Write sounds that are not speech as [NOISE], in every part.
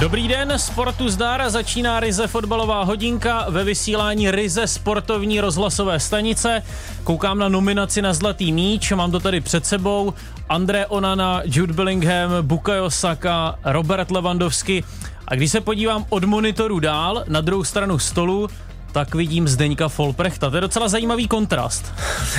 Dobrý den, sportu zdar, začíná Rize fotbalová hodinka ve vysílání Rize sportovní rozhlasové stanice. Koukám na nominaci na Zlatý míč, mám to tady před sebou. André Onana, Jude Bellingham, Bukayo Saka, Robert Lewandowski. A když se podívám od monitoru dál, na druhou stranu stolu, tak vidím Zdeňka Folprechta. To je docela zajímavý kontrast.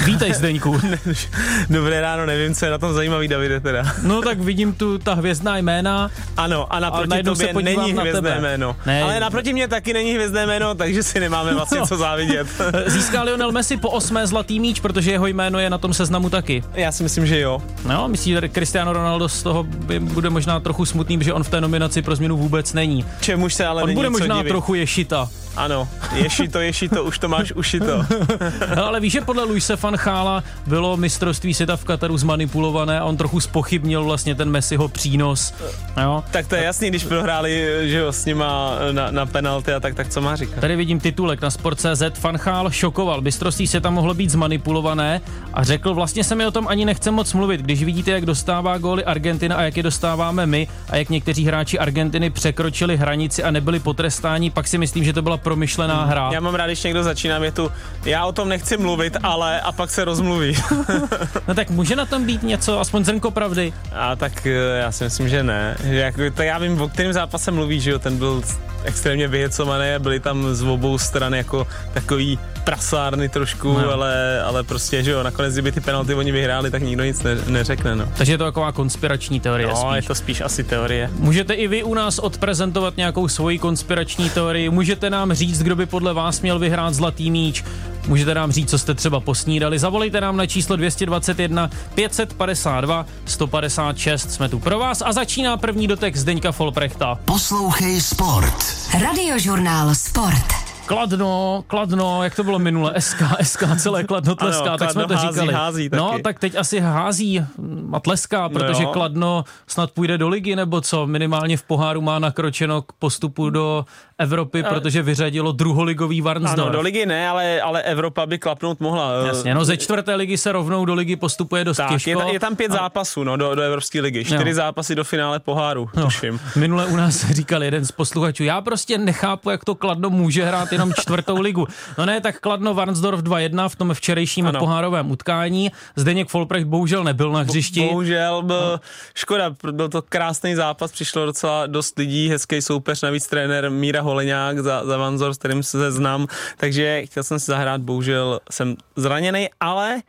Vítej Zdeňku. [LAUGHS] Dobré ráno, nevím, co je na tom zajímavý, Davide, teda. No tak vidím tu ta hvězdná jména. Ano, a naproti tobě se není na hvězdné tebe. jméno. Ne. Ale naproti mě taky není hvězdné jméno, takže si nemáme vlastně no. co závidět. [LAUGHS] Získal Lionel Messi po osmé zlatý míč, protože jeho jméno je na tom seznamu taky. Já si myslím, že jo. No, myslí, že Cristiano Ronaldo z toho by bude možná trochu smutný, že on v té nominaci pro změnu vůbec není. Čemuž se ale On bude možná divit. trochu ješita. Ano, ješito, ješito, už to máš ušito. [LAUGHS] no, ale víš, že podle Luise van Chála bylo mistrovství světa v Kataru zmanipulované a on trochu spochybnil vlastně ten Messiho přínos. Jo? Tak to je jasný, když prohráli že jo, s nima na, na penalty a tak, tak co má říkat? Tady vidím titulek na Sport.cz. Van Chál šokoval. Mistrovství světa mohlo být zmanipulované a řekl, vlastně se mi o tom ani nechce moc mluvit. Když vidíte, jak dostává góly Argentina a jak je dostáváme my a jak někteří hráči Argentiny překročili hranici a nebyli potrestáni, pak si myslím, že to byla promyšlená hra. Já mám rád, když někdo začíná větu, já o tom nechci mluvit, ale a pak se rozmluví. [LAUGHS] no tak může na tom být něco, aspoň zrnko pravdy. A tak eh, já si myslím, že ne. Jako, to já vím, o kterém zápase mluví, že jo, ten byl extrémně vyhecovaný a byli tam z obou stran jako takový prasárny trošku, no. ale, ale prostě, že jo, nakonec, kdyby ty penalty oni vyhráli, tak nikdo nic ne, neřekne, no. Takže je to taková konspirační teorie No, spíš. je to spíš asi teorie. Můžete i vy u nás odprezentovat nějakou svoji konspirační teorii, můžete nám říct, kdo by podle vás měl vyhrát zlatý míč, můžete nám říct, co jste třeba posnídali, zavolejte nám na číslo 221 552 156, jsme tu pro vás a začíná první dotek Zdeňka Folprechta. Poslouchej Sport. Radiožurnál Sport. Kladno, Kladno, jak to bylo minule, SK, SK, celé Kladno tleská, ano, tak jsme to hází, říkali. Hází no, taky. tak teď asi hází a tleská, protože no Kladno snad půjde do ligy, nebo co, minimálně v poháru má nakročeno k postupu do Evropy, protože vyřadilo druholigový Varnsdorf. Ano, do ligy ne, ale, ale Evropa by klapnout mohla. Jasně, no ze čtvrté ligy se rovnou do ligy postupuje dost tak, těžko. Je, je tam pět a... zápasů no, do, do Evropské ligy, čtyři no. zápasy do finále poháru, no. tuším. Minule u nás [LAUGHS] říkal jeden z posluchačů, já prostě nechápu, jak to Kladno může hrát jenom čtvrtou ligu. No ne, tak Kladno Varnsdorf 2-1 v tom včerejším ano. pohárovém utkání. Zdeněk Folprecht bohužel nebyl na hřišti. Bohužel, byl, no. škoda, byl to krásný zápas, přišlo docela dost lidí, hezký soupeř, navíc trenér Míra Holeňák za, za Vanzor, s kterým se znám, takže chtěl jsem si zahrát, bohužel jsem zraněný, ale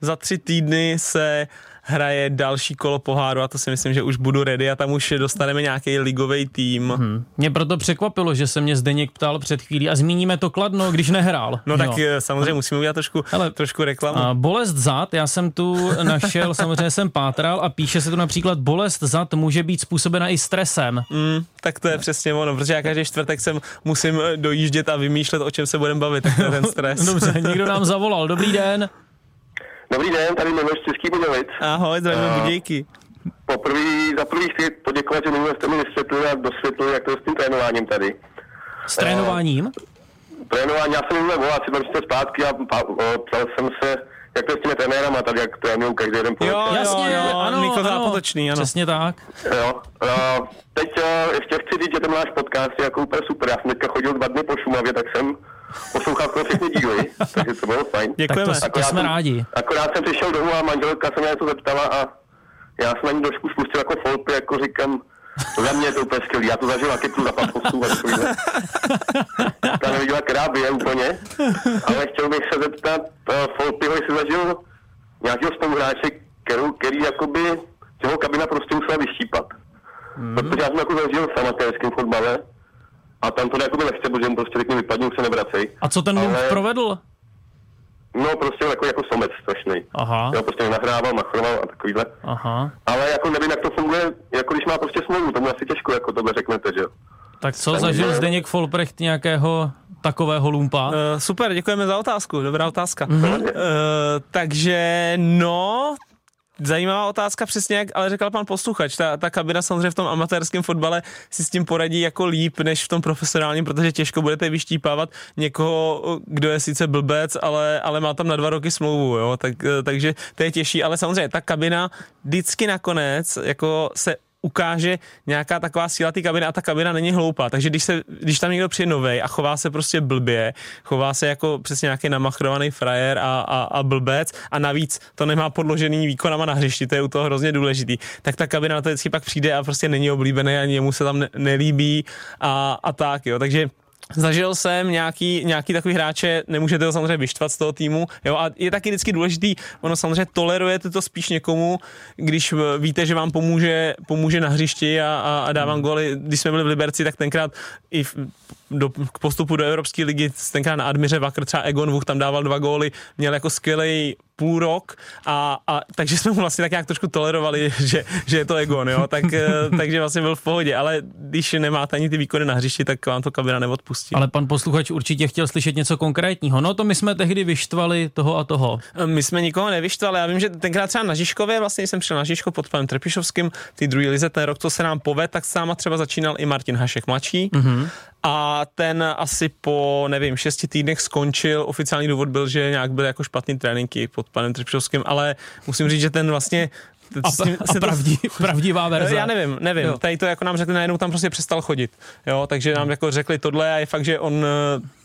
za tři týdny se hraje další kolo poháru a to si myslím, že už budu ready a tam už dostaneme nějaký ligový tým. Hmm. Mě proto překvapilo, že se mě Zdeněk ptal před chvílí a zmíníme to Kladno, když nehrál. No tak jo. samozřejmě musíme udělat trošku, Hele, trošku reklamu. A bolest zad, já jsem tu našel, samozřejmě jsem pátral a píše se tu například bolest zad může být způsobena i stresem. Mm, tak to je přesně ono, protože já každý čtvrtek jsem musím dojíždět a vymýšlet, o čem se budeme bavit, tak to je ten [LAUGHS] stres. Dobře, někdo nám zavolal, dobrý den. Dobrý den, tady Miloš Český Budějovic. Ahoj, zdravíme uh, Budějky. Poprvé, za prvý chci poděkovat, že minule jste mi vysvětlili a dosvětlili, jak to je s tím trénováním tady. S trénováním? Uh, trénování, já jsem minule volal asi dva zpátky a ptal jsem se, jak to je s těmi trenérama tady, jak trénují každý jeden po Jo, jasně, jo, ano, Niko Zápotočný, ano. Přesně tak. Jo, uh, teď uh, ještě chci říct, že ten náš podcast je jako úplně super. Já jsem teďka chodil dva dny po Šumavě, tak jsem poslouchal skoro všechny díly, [LAUGHS] takže to bylo fajn. Děkujeme. Tak to, to jsme jsem, rádi. Akorát jsem přišel domů a manželka se mě něco zeptala a já jsem na ní trošku spustil jako folpy, jako říkám, za mě je to úplně skvělý, já to zažil taky tu zapaposů a takovýhle. [LAUGHS] Ta neviděla, která je úplně, ale chtěl bych se zeptat, uh, Folpyho, jestli zažil nějakého spoluhráče, který, který jakoby, jeho kabina prostě musela vyštípat. Hmm. Protože já jsem jako zažil v amatérském fotbale, a tam to jakoby nechce, protože mu prostě řekne vypadni, už se nevracej. A co ten ale... provedl? No prostě jako, jako somec strašný. Aha. Jo, prostě nahrával, machroval a takovýhle. Aha. Ale jako nevím, jak to funguje, jako když má prostě smlouvu, tomu asi těžko, jako tohle řeknete, že jo. Tak co, Takže... zažil Zdeněk Folprecht nějakého takového lumpa? Uh, super, děkujeme za otázku, dobrá otázka. Mm-hmm. Uh, takže no, Zajímavá otázka přesně, jak ale řekl pan posluchač. Ta, ta kabina samozřejmě v tom amatérském fotbale si s tím poradí jako líp než v tom profesionálním, protože těžko budete vyštípávat někoho, kdo je sice blbec, ale, ale má tam na dva roky smlouvu, jo? Tak, takže to je těžší, ale samozřejmě ta kabina vždycky nakonec jako se ukáže nějaká taková síla té kabiny a ta kabina není hloupá. Takže když, se, když tam někdo přijde novej a chová se prostě blbě, chová se jako přesně nějaký namachrovaný frajer a, a, a blbec a navíc to nemá podložený výkonama na hřišti, to je u toho hrozně důležitý, tak ta kabina na to vždycky pak přijde a prostě není oblíbený a němu se tam ne, nelíbí a, a tak, jo. Takže Zažil jsem nějaký, nějaký takový hráče, nemůžete ho samozřejmě vyštvat z toho týmu, jo, a je taky vždycky důležitý, ono samozřejmě tolerujete to spíš někomu, když víte, že vám pomůže, pomůže na hřišti a, a, a dávám hmm. góly. Když jsme byli v Liberci, tak tenkrát i v, do, k postupu do Evropské ligy, tenkrát na Admiře Vakr, třeba Egon Vuch tam dával dva góly, měl jako skvělý půl rok a, a takže jsme mu vlastně tak nějak trošku tolerovali, [LAUGHS] že, že je to Egon, jo, tak, eh, [LAUGHS] takže vlastně byl v pohodě, ale když nemáte ani ty výkony na hřišti, tak vám to kabina neodpustí. Ale pan posluchač určitě chtěl slyšet něco konkrétního. No to my jsme tehdy vyštvali toho a toho. Eh, my jsme nikoho nevyštvali, já vím, že tenkrát třeba na Žižkově, vlastně jsem přišel na Žižko pod panem Trepišovským, ty druhý lize, ten rok, co se nám poved, tak sama třeba začínal i Martin Hašek mladší. Mm-hmm a ten asi po, nevím, šesti týdnech skončil. Oficiální důvod byl, že nějak byl jako špatný tréninky pod panem Trpšovským, ale musím říct, že ten vlastně a, a pravdí, to, pravdivá verze. Já nevím, nevím. Jo. Tady to jako nám řekli, najednou tam prostě přestal chodit. Jo, takže nám jako řekli tohle a je fakt, že on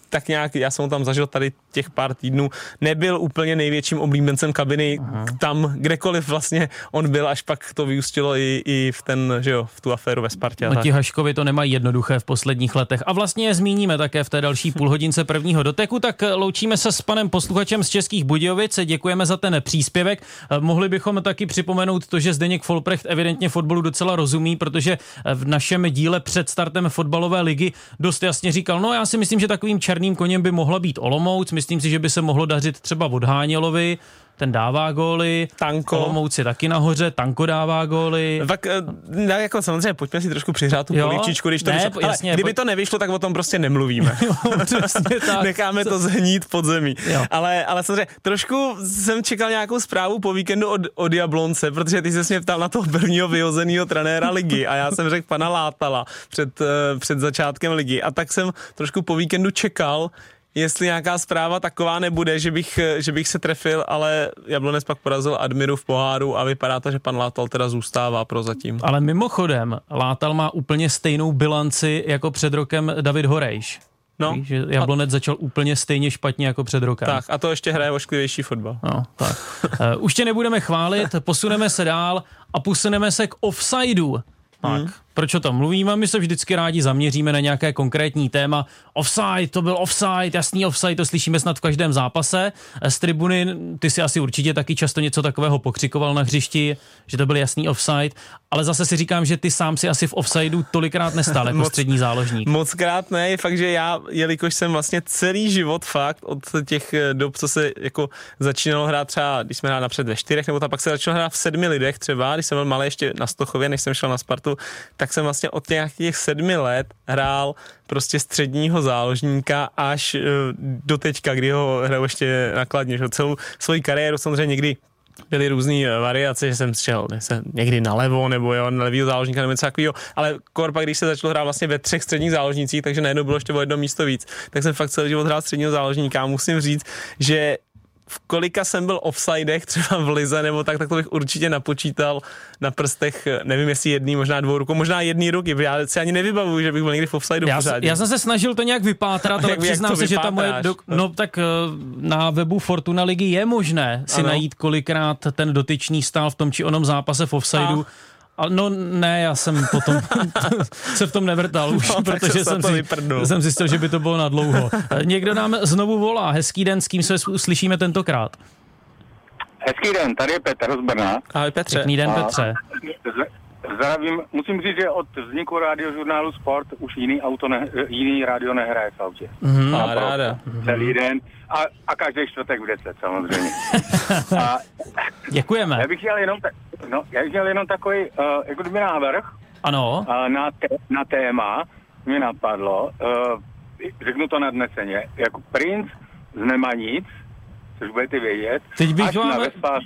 tak nějak, já jsem ho tam zažil tady těch pár týdnů, nebyl úplně největším oblíbencem kabiny Aha. tam, kdekoliv vlastně on byl, až pak to vyústilo i, i v ten, že jo, v tu aféru ve Spartě. No ti Haškovi to nemají jednoduché v posledních letech. A vlastně je zmíníme také v té další půlhodince prvního doteku, tak loučíme se s panem posluchačem z Českých Budějovic, děkujeme za ten příspěvek. Mohli bychom taky připomenout to, že Zdeněk Folprecht evidentně fotbalu docela rozumí, protože v našem díle před startem fotbalové ligy dost jasně říkal, no já si myslím, že takovým černým černým koněm by mohla být Olomouc, myslím si, že by se mohlo dařit třeba Odhánělovi, ten dává góly, Tanko. Olomouc je taky nahoře, Tanko dává góly. Tak no, jako samozřejmě pojďme si trošku přihrát tu polivčičku, když to ne, vyšlo. Jasně, Ale kdyby to nevyšlo, tak o tom prostě nemluvíme. [LAUGHS] jo, tak. Necháme to zhnít pod zemí. Ale, ale samozřejmě trošku jsem čekal nějakou zprávu po víkendu od, od Jablonce, protože ty se mě ptal na toho prvního vyhozeného trenéra ligy a já jsem řekl pana Látala před, eh, před začátkem ligy a tak jsem trošku po víkendu čekal, jestli nějaká zpráva taková nebude, že bych, že bych se trefil, ale Jablonec pak porazil Admiru v poháru a vypadá to, že pan Látal teda zůstává prozatím. Ale mimochodem, Látal má úplně stejnou bilanci jako před rokem David Horejš. No. Víš, že Jablonec a... začal úplně stejně špatně jako před rokem. Tak a to ještě hraje ošklivější fotbal. No, tak. uh, už tě nebudeme chválit, posuneme se dál a posuneme se k offsideu. Tak. Hmm. Proč o tom mluvíme? My se vždycky rádi zaměříme na nějaké konkrétní téma. Offside, to byl offside, jasný offside, to slyšíme snad v každém zápase. Z tribuny, ty si asi určitě taky často něco takového pokřikoval na hřišti, že to byl jasný offside, ale zase si říkám, že ty sám si asi v offsideu tolikrát nestál jako moc, střední záložník. Moc krát ne, je fakt, že já, jelikož jsem vlastně celý život fakt od těch eh, dob, co se jako začínalo hrát třeba, když jsme hráli napřed ve čtyřech, nebo tam pak se začalo hrát v sedmi lidech třeba, když jsem byl malý ještě na Stochově, než jsem šel na Spartu, tak jsem vlastně od těch sedmi let hrál prostě středního záložníka až uh, do teďka, kdy ho hraju ještě nakladně. Že? Celou svoji kariéru samozřejmě někdy byly různé eh, variace, že jsem šel někdy nalevo nebo jo, na levýho záložníka nebo něco takového, ale Korpa, když se začalo hrát vlastně ve třech středních záložnících, takže najednou bylo ještě o jedno místo víc, tak jsem fakt celý život hrál středního záložníka a musím říct, že v kolika jsem byl offsidech třeba v lize nebo tak, tak to bych určitě napočítal na prstech, nevím jestli jedný, možná dvou rukou, možná jedný ruky, já si ani nevybavuju, že bych byl někdy v offsideu já, já jsem se snažil to nějak vypátrat, ale [LAUGHS] přiznám se, že tam moje, do, no tak eh, na webu Fortuna ligy je možné si ano. najít, kolikrát ten dotyčný stál v tom či onom zápase v offsideu. A a no ne, já jsem potom [LAUGHS] se v tom nevrtal už, no, protože jsem, si, jsem zjistil, že by to bylo na dlouho. [LAUGHS] Někdo nám znovu volá. Hezký den, s kým se slyšíme tentokrát? Hezký den, tady je Petr z Brna. Ahoj Petře. Pěkný den Petře. Zdravím, musím říct, že od vzniku radiožurnálu Sport už jiný, auto ne, jiný rádio nehraje v autě. Mm, a ráda. Celý den a, a každý čtvrtek v 10 samozřejmě. [LAUGHS] a, Děkujeme. Já bych měl jenom, no, já bych měl jenom takový, uh, jako kdyby návrh. Ano. Uh, na, te, na téma mi napadlo, uh, řeknu to nadneseně, jako princ z Nemanic, což budete vědět. Teď bych vám,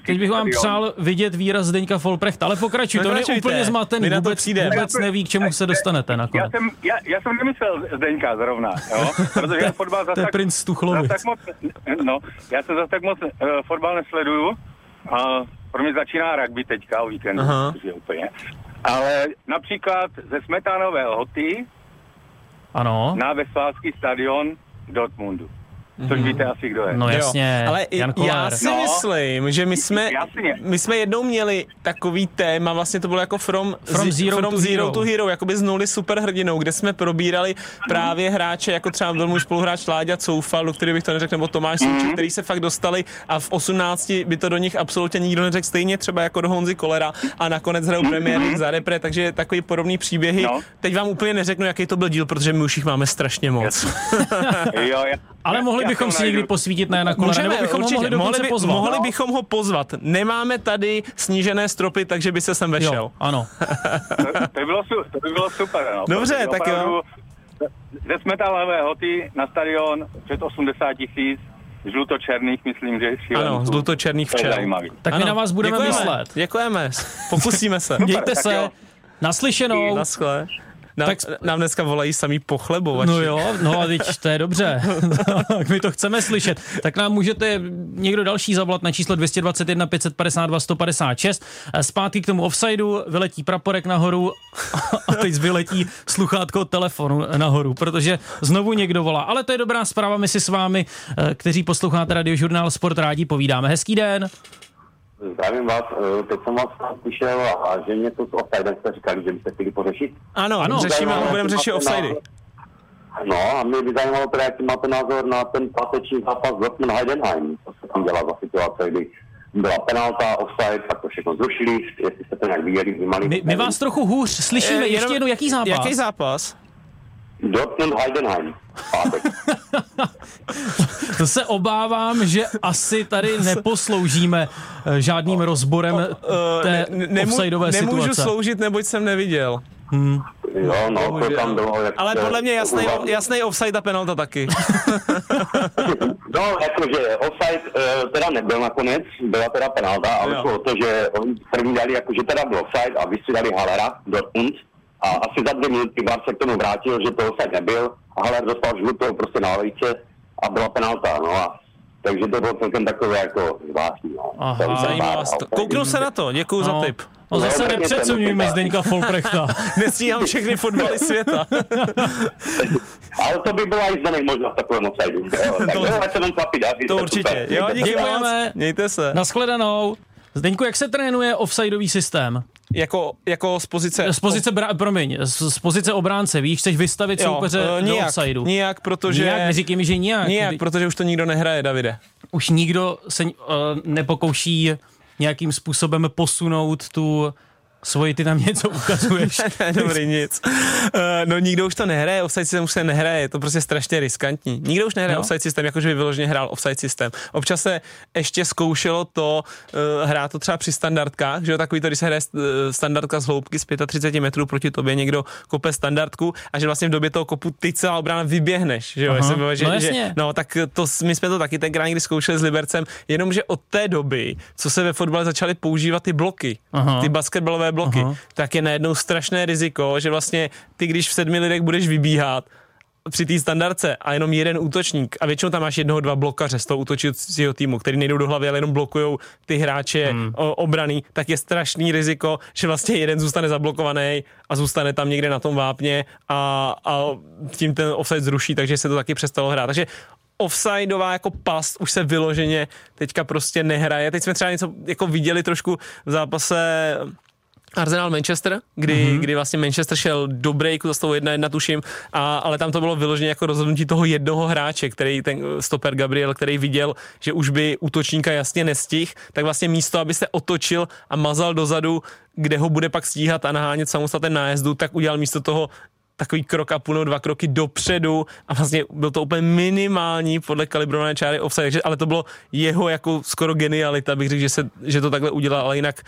teď bych vám přál vidět výraz Zdeňka Folprecht, ale pokračuj, to je úplně zmatený, vůbec, vůbec neví, k čemu se dostanete nakonec. Já jsem, já, já jsem nemyslel Zdeňka zrovna, jo? protože já fotbal zase [LAUGHS] tak, princ tak moc, no, já se zase tak moc uh, fotbal nesleduju a pro mě začíná rugby teďka o víkendu, Aha. je úplně. Ale například ze Smetanové Lhoty Ano. na Vesfálský stadion Dortmundu. Což víte asi, kdo je. No Jo, jasně, ale i- Jan já si No. myslím, že my jsme, Jasně. my jsme jednou měli takový téma, vlastně to bylo jako From, From Zero from to zero Hero. to Hero, jakoby z nuly superhrdinou, kde jsme probírali právě hráče, jako třeba byl můj spoluhráč Láďa Coufal, do který bych to neřekl, nebo Tomáš Mhm. Souček, který se fakt dostali a v 18 by to do nich absolutně nikdo neřekl, stejně třeba jako do Honzy Kolera a nakonec hrajou Premier League za repre, takže takový podobný příběhy. Mhm. No. Teď vám úplně neřeknu, jaký to byl díl, protože my už jich máme strašně moc. Jo, já, Ale mohli já bychom si někdy posvítit na Jana Kolára, nebo bychom ho mohli mohli, by, pozvat. mohli bychom ho pozvat. Nemáme tady snížené stropy, takže by se sem vešel. Jo, ano. To, [LAUGHS] to, by bylo, su- to by bylo super, no. Dobře, Protože tak jo. opravdu Ze Smetanové Hoty na stadion před 80 tisíc, žluto-černých, myslím, že šílenců. Ano, žluto-černých zajímavý. Tak my na vás budeme děkujeme, myslet. Děkujeme, pokusíme se. Mějte se. jo. Naslyšenou. Naschle. Nám, Tak- nám dneska volají samý pochlebovači. No jo, no a teď to je dobře. [LAUGHS] tak my to chceme slyšet. Tak nám můžete někdo další zavolat na číslo 221 552 156. Zpátky k tomu offsideu, vyletí praporek nahoru [LAUGHS] a teď vyletí sluchátko telefonu nahoru, protože znovu někdo volá. Ale to je dobrá zpráva, my si s vámi, eh, kteří posloucháte radiožurnál Sport rádi povídáme. Hezký den. Zdravím vás, teď jsem vás slyšel a že mě to s offsidem jste říkali, že byste chtěli pořešit. Ano, Ano. řešíme, budeme řešit offsidy. názor- No a mě by zajímalo teda, jaký máte názor na ten páteční zápas Dortmund Heidenheim, co se tam dělá za situace, kdy byla penalta, offside, tak to všechno zrušili, jestli jste to nějak viděli, vnímali. My, my vás trochu hůř slyšíme. Eh, Ještě jenom- jednou, jaký zápas? Jaký zápas? Dortmund Heidenheim. [LAUGHS] To se obávám, že asi tady neposloužíme eh, žádným rozborem Uh, té nemu- offsideové nemůžu situace. sloužit, neboť jsem neviděl. jo, no, to tam bylo. Jak Ale se podle mě jasný, jasný offside a penalta taky. [LAUGHS] No, jakože offside uh, teda nebyl nakonec, byla teda penalta, ale Jo. šlo o to, že oni první dali, jakože teda byl offside a vystřídali Halera, Dortmund, a asi za dvě minuty VAR se k tomu vrátil, že to offside nebyl a Haller dostal žlutou prostě na lavice a byla penalta, no a takže to bylo celkem takové jako zvláštní, no. Aha, to. offside. Kouknu se na to, děkuju za No. tip. No zase No, nepřeceňujme Zdeňka Folprechta. [LAUGHS] Nestíhám všechny fotbaly světa. Ale to by byla i zdaných možnost v takovém offsideu. [LAUGHS] To- To určitě. super. Jo, díky. Mějte se. Naschledanou. Zdeňku, jak se trénuje offsideový systém? Jako, jako z pozice... Z pozice, bra- promiň, z, z pozice obránce, víš, chceš vystavit soupeře do nijak, offsideu. Nijak, protože... Nijak, neříkej mi, že nijak. Nijak, protože už to nikdo nehraje, Davide. Už nikdo se uh, nepokouší nějakým způsobem posunout tu svoji, ty tam něco [LAUGHS] ukazuješ. Ne, Dobrý, nic. Uh, no nikdo už to nehraje, offside systém už se nehraje, je to prostě strašně riskantní. Nikdo už nehraje Jo. offside systém, jakože by vyloženě hrál offside systém. Občas se ještě zkoušelo to, uh, hrát to třeba při standardkách, že jo, takový to, když se hraje uh, standardka z hloubky z 35 metrů proti tobě, někdo kope standardku a že vlastně v době toho kopu ty celá obrana vyběhneš, že jo, Aha. bylo, že, No že, jasně. no tak to, my jsme to taky tenkrát někdy zkoušeli s Libercem, jenomže od té doby, co se ve fotbale začaly používat ty bloky, Aha. ty basketbalové bloky, Aha. tak je najednou strašné riziko, že vlastně ty, když v sedmi lidech budeš vybíhat, při té standardce a jenom jeden útočník a většinou tam máš jednoho, dva blokaře z toho útočícího týmu, který nejdou do hlavy, ale jenom blokují ty hráče hmm. obraný, tak je strašný riziko, že vlastně jeden zůstane zablokovaný a zůstane tam někde na tom vápně a, a tím ten offside zruší, takže se to taky přestalo hrát. Takže offsideová jako past už se vyloženě teďka prostě nehraje. Teď jsme třeba něco jako viděli trošku v zápase Arsenal Manchester, kdy, Mhm. mm-hmm. kdy vlastně Manchester šel do breaku, za toho jedna jedna tuším, a, ale tam to bylo vyloženě jako rozhodnutí toho jednoho hráče, který ten stoper Gabriel, který viděl, že už by útočníka jasně nestih, tak vlastně místo, aby se otočil a mazal dozadu, kde ho bude pak stíhat a nahánět samostatně nájezdu, tak udělal místo toho takový krok a půl nebo dva kroky dopředu a vlastně byl to úplně minimální podle kalibrované čáry offside, takže, ale to bylo jeho jako skoro genialita, bych řekl, že, se, že to takhle udělal, ale jinak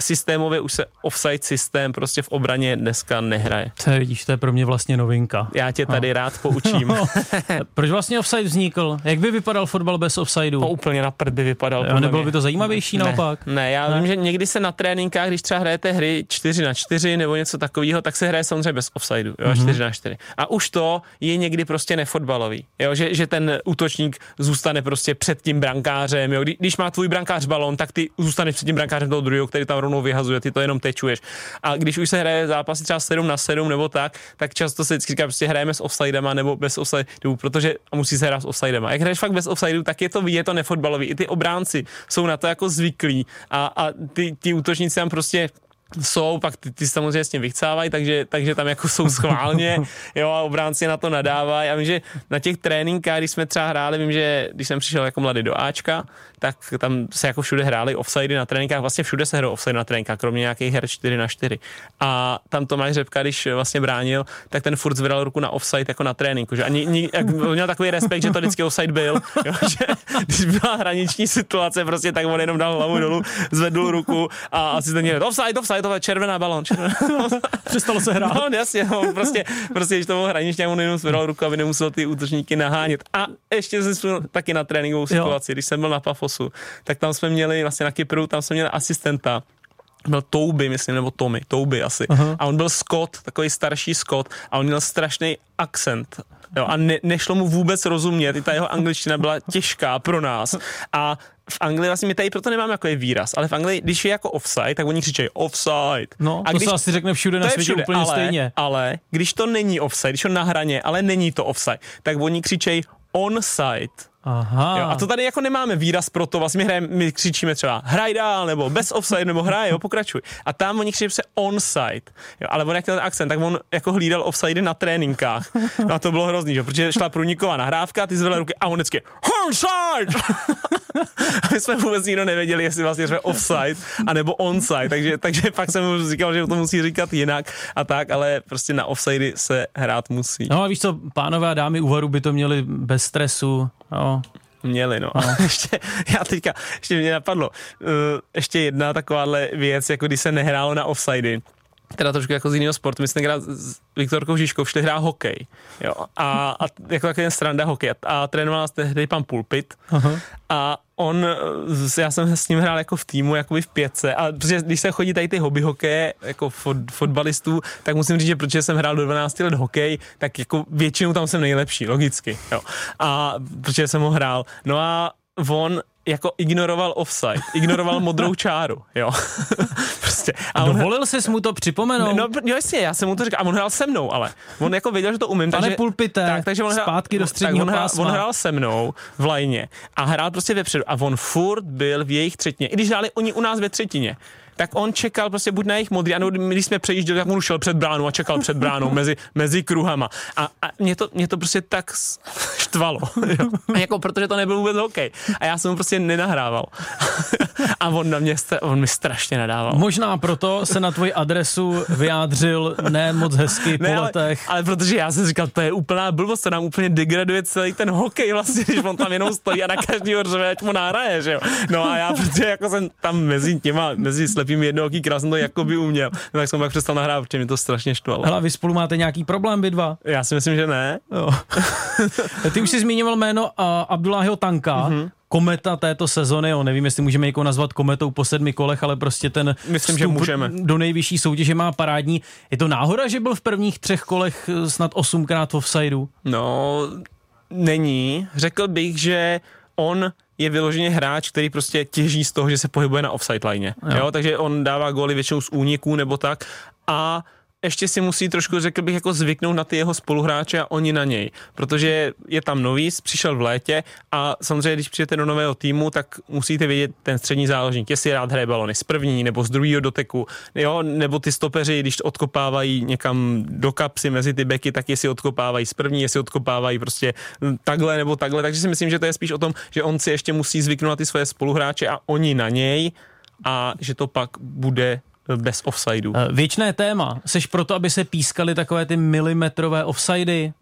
systémově už se offside systém prostě v obraně dneska nehraje. To je, vidíš, to je pro mě vlastně novinka. Já tě tady rád poučím. [LAUGHS] Proč vlastně offside vznikl? Jak by vypadal fotbal bez offsideu? To úplně na prd by vypadal. Jo, nebylo mě. by to zajímavější ne, naopak? Ne, já Ne? vím, že někdy se na tréninkách, když třeba hrajete hry 4 na 4 nebo něco takového, tak se hraje samozřejmě bez offsideu, jo, Mhm. mm-hmm. 4 na 4. A už to je někdy prostě nefotbalový, jo, že, že ten útočník zůstane prostě před tím brankářem, jo. Kdy- Když má tvůj brankář balon, tak ty zůstaneš před tím brankářem toho druhého, který tam rovnou vyhazuje, ty to jenom tečuješ. A když už se hraje zápasy třeba 7 na 7 nebo tak, tak často se vždycky říká, prostě hrajeme s offsidema nebo bez offsideu, protože musí se hrát s offsidema. Jak hraješ fakt bez offsideu, tak je to, je to nefotbalový. I ty obránci jsou na to jako zvyklí a, a ty, ty útočníci tam prostě jsou, pak ty, ty samozřejmě s tím vychcávají, takže, takže tam jako jsou schválně, [LAUGHS] jo, a obránci na to nadávají. A vím, že na těch tréninkách, když jsme třeba hráli, vím, že když jsem přišel jako mladý do Ačka, tak tam se jako všude hráli offsidy na tréninkách, vlastně všude se hrál offside na tréninkách, kromě nějakých her 4 na 4. A tam Tomáš Řepka, když vlastně bránil, tak ten furt zvedal ruku na offside jako na tréninku, že ani, ani jak měl takový respekt, že to vždycky offside byl, jo, [LAUGHS] že když byla hraniční situace, prostě tak on jenom dal hlavu dolů, zvedl ruku a asi ten měl offside, offside, to je červená balon. Červená. [LAUGHS] Přestalo se hrát. No, jasně, on prostě, prostě, když to bylo hraničně, on jenom zvedal ruku, aby nemusel ty útočníky nahánět. A ještě jsem taky na tréninkovou situaci, jo. když jsem byl na Pafosu, tak tam jsme měli vlastně na Kypru, tam jsme měli asistenta, byl Touby, myslím, nebo Tommy, Touby asi. Uh-huh. A on byl Scott, takový starší Scott a on měl strašný akcent. Jo, a ne, nešlo mu vůbec rozumět, i ta jeho angličtina byla těžká pro nás. A v Anglii vlastně my tady proto nemáme jako je výraz, ale v Anglii, když je jako offside, tak oni křičejí offside. No, a to když, se asi řekne všude na světě všude, úplně ale, stejně. Ale když to není offside, když je na hraně, ale není to offside, tak oni křičejí onside. Aha. Jo, a to tady jako nemáme výraz pro to, vlastně my, hrajeme, my křičíme třeba hraj dál, nebo bez offside, nebo hraj, jo, pokračuj. A tam oni křičí se onside, jo, ale on jak ten akcent, tak on jako hlídal offside na tréninkách. No a to bylo hrozný, že? protože šla průniková nahrávka, ty zvedl ruky a on vždycky onside! a [LAUGHS] my jsme vůbec nikdo nevěděli, jestli vlastně řve offside, anebo onside, takže, takže pak jsem mu říkal, že to musí říkat jinak a tak, ale prostě na offside se hrát musí. No a víš co, pánové a dámy úvaru by to měli bez stresu, jo. Měli, no. A [LAUGHS] ještě, já teďka, ještě mě napadlo, uh, ještě jedna takováhle věc, jako když se nehrálo na offsidy, teda trošku jako z jiného sportu, my jsme tenkrát s Viktorkou Žižkou šli hrát hokej, jo, a, a jako takový ten stranda hokej a, a trénoval nás tehdy pan Pulpit uh-huh. a on, já jsem s ním hrál jako v týmu, jako v pětce a protože když se chodí tady ty hobby hokeje, jako fot, fotbalistů, tak musím říct, že protože jsem hrál do 12 let hokej, tak jako většinou tam jsem nejlepší, logicky, jo. A protože jsem ho hrál. No a on jako ignoroval offside, ignoroval modrou [LAUGHS] čáru, jo. [LAUGHS] prostě. A, dovolil on, jsi mu to připomenout? No, no jasně, já jsem mu to říkal, a on hrál se mnou, ale on jako věděl, že to umím. Pane takže, pulpite, tak, takže on hrál, zpátky do středního tak on hrál, pásma. on hrál se mnou v lajně a hrál prostě vepředu a on furt byl v jejich třetině, i když hráli oni u nás ve třetině tak on čekal prostě buď na jejich modrý, ano, když jsme přejížděli, tak on šel před bránou a čekal před bránou mezi, mezi kruhama. A, a mě, to, mě to prostě tak štvalo. Jo? A jako, protože to nebyl vůbec hokej. A já jsem mu prostě nenahrával. a on na mě, on mi strašně nadával. Možná proto se na tvoji adresu vyjádřil ne moc hezky ne, po letech. Ale, ale protože já jsem říkal, to je úplná blbost, to nám úplně degraduje celý ten hokej vlastně, když on tam jenom stojí a na každýho řve, ať mu nahraje, že jo. No a já, protože jako jsem tam mezi těma, mezi slepým jednooký krásně to jako by uměl, no, tak jsem pak přestal nahrávat, protože mi to strašně štvalo. Hele, vy spolu máte nějaký problém, vy dva? Já si myslím, že ne. Jo. [LAUGHS] Ty už jsi zmiňoval jméno uh, Abdullahiho Tanka, mm-hmm kometa této sezony, jo, nevím, jestli můžeme někoho nazvat kometou po sedmi kolech, ale prostě ten Myslím, že můžeme. do nejvyšší soutěže má parádní. Je to náhoda, že byl v prvních třech kolech snad osmkrát v offsideu? No, není. Řekl bych, že on je vyloženě hráč, který prostě těží z toho, že se pohybuje na offside line. Jo. Jo? Takže on dává góly většinou z úniků nebo tak a ještě si musí trošku, řekl bych, jako zvyknout na ty jeho spoluhráče a oni na něj, protože je tam nový, přišel v létě a samozřejmě, když přijete do nového týmu, tak musíte vědět ten střední záložník, jestli rád hraje balony z první nebo z druhého doteku, jo, nebo ty stopeři, když odkopávají někam do kapsy mezi ty beky, tak jestli odkopávají z první, jestli odkopávají prostě takhle nebo takhle, takže si myslím, že to je spíš o tom, že on si ještě musí zvyknout na ty svoje spoluhráče a oni na něj a že to pak bude bez offsideu. Eh, věčné téma. Seš proto, aby se pískaly takové ty milimetrové offsidy?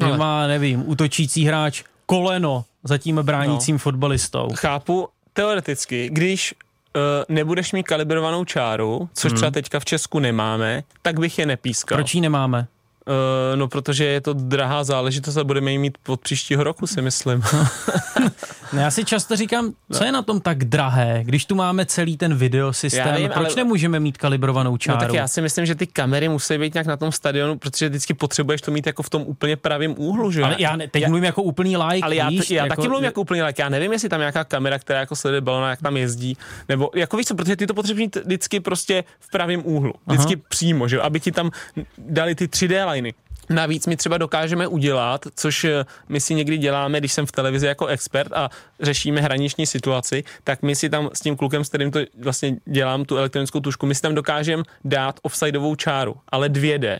Ale. má, nevím, útočící hráč koleno za tím bránícím no. fotbalistou. Chápu, teoreticky, když uh, nebudeš mít kalibrovanou čáru, což hmm. třeba teďka v Česku nemáme, tak bych je nepískal. Proč ji nemáme? Uh, no, protože je to drahá záležitost a budeme ji mít od příštího roku, si myslím. [LAUGHS] no, já si často říkám, co je na tom tak drahé, když tu máme celý ten videosystém, já nevím, proč ale... nemůžeme mít kalibrovanou čáru? No tak já si myslím, že ty kamery musí být nějak na tom stadionu, protože vždycky potřebuješ to mít jako v tom úplně pravém úhlu, že? Ale já ne, teď já, mluvím jako úplný like, Ale já, víš, já jako, taky mluvím jako úplný like, já nevím, jestli tam nějaká kamera, která jako sleduje balona, jak tam jezdí, nebo jako víš co, protože ty to potřebuješ mít vždycky prostě v pravém úhlu, vždycky Aha. přímo, že aby ti tam dali ty 3D liny. Navíc my třeba dokážeme udělat, což eh, my si někdy děláme, když jsem v televizi jako expert a řešíme hraniční situaci, tak my si tam s tím klukem, s kterým to vlastně dělám, tu elektronickou tušku, my si tam dokážeme dát offsideovou čáru, ale 2D.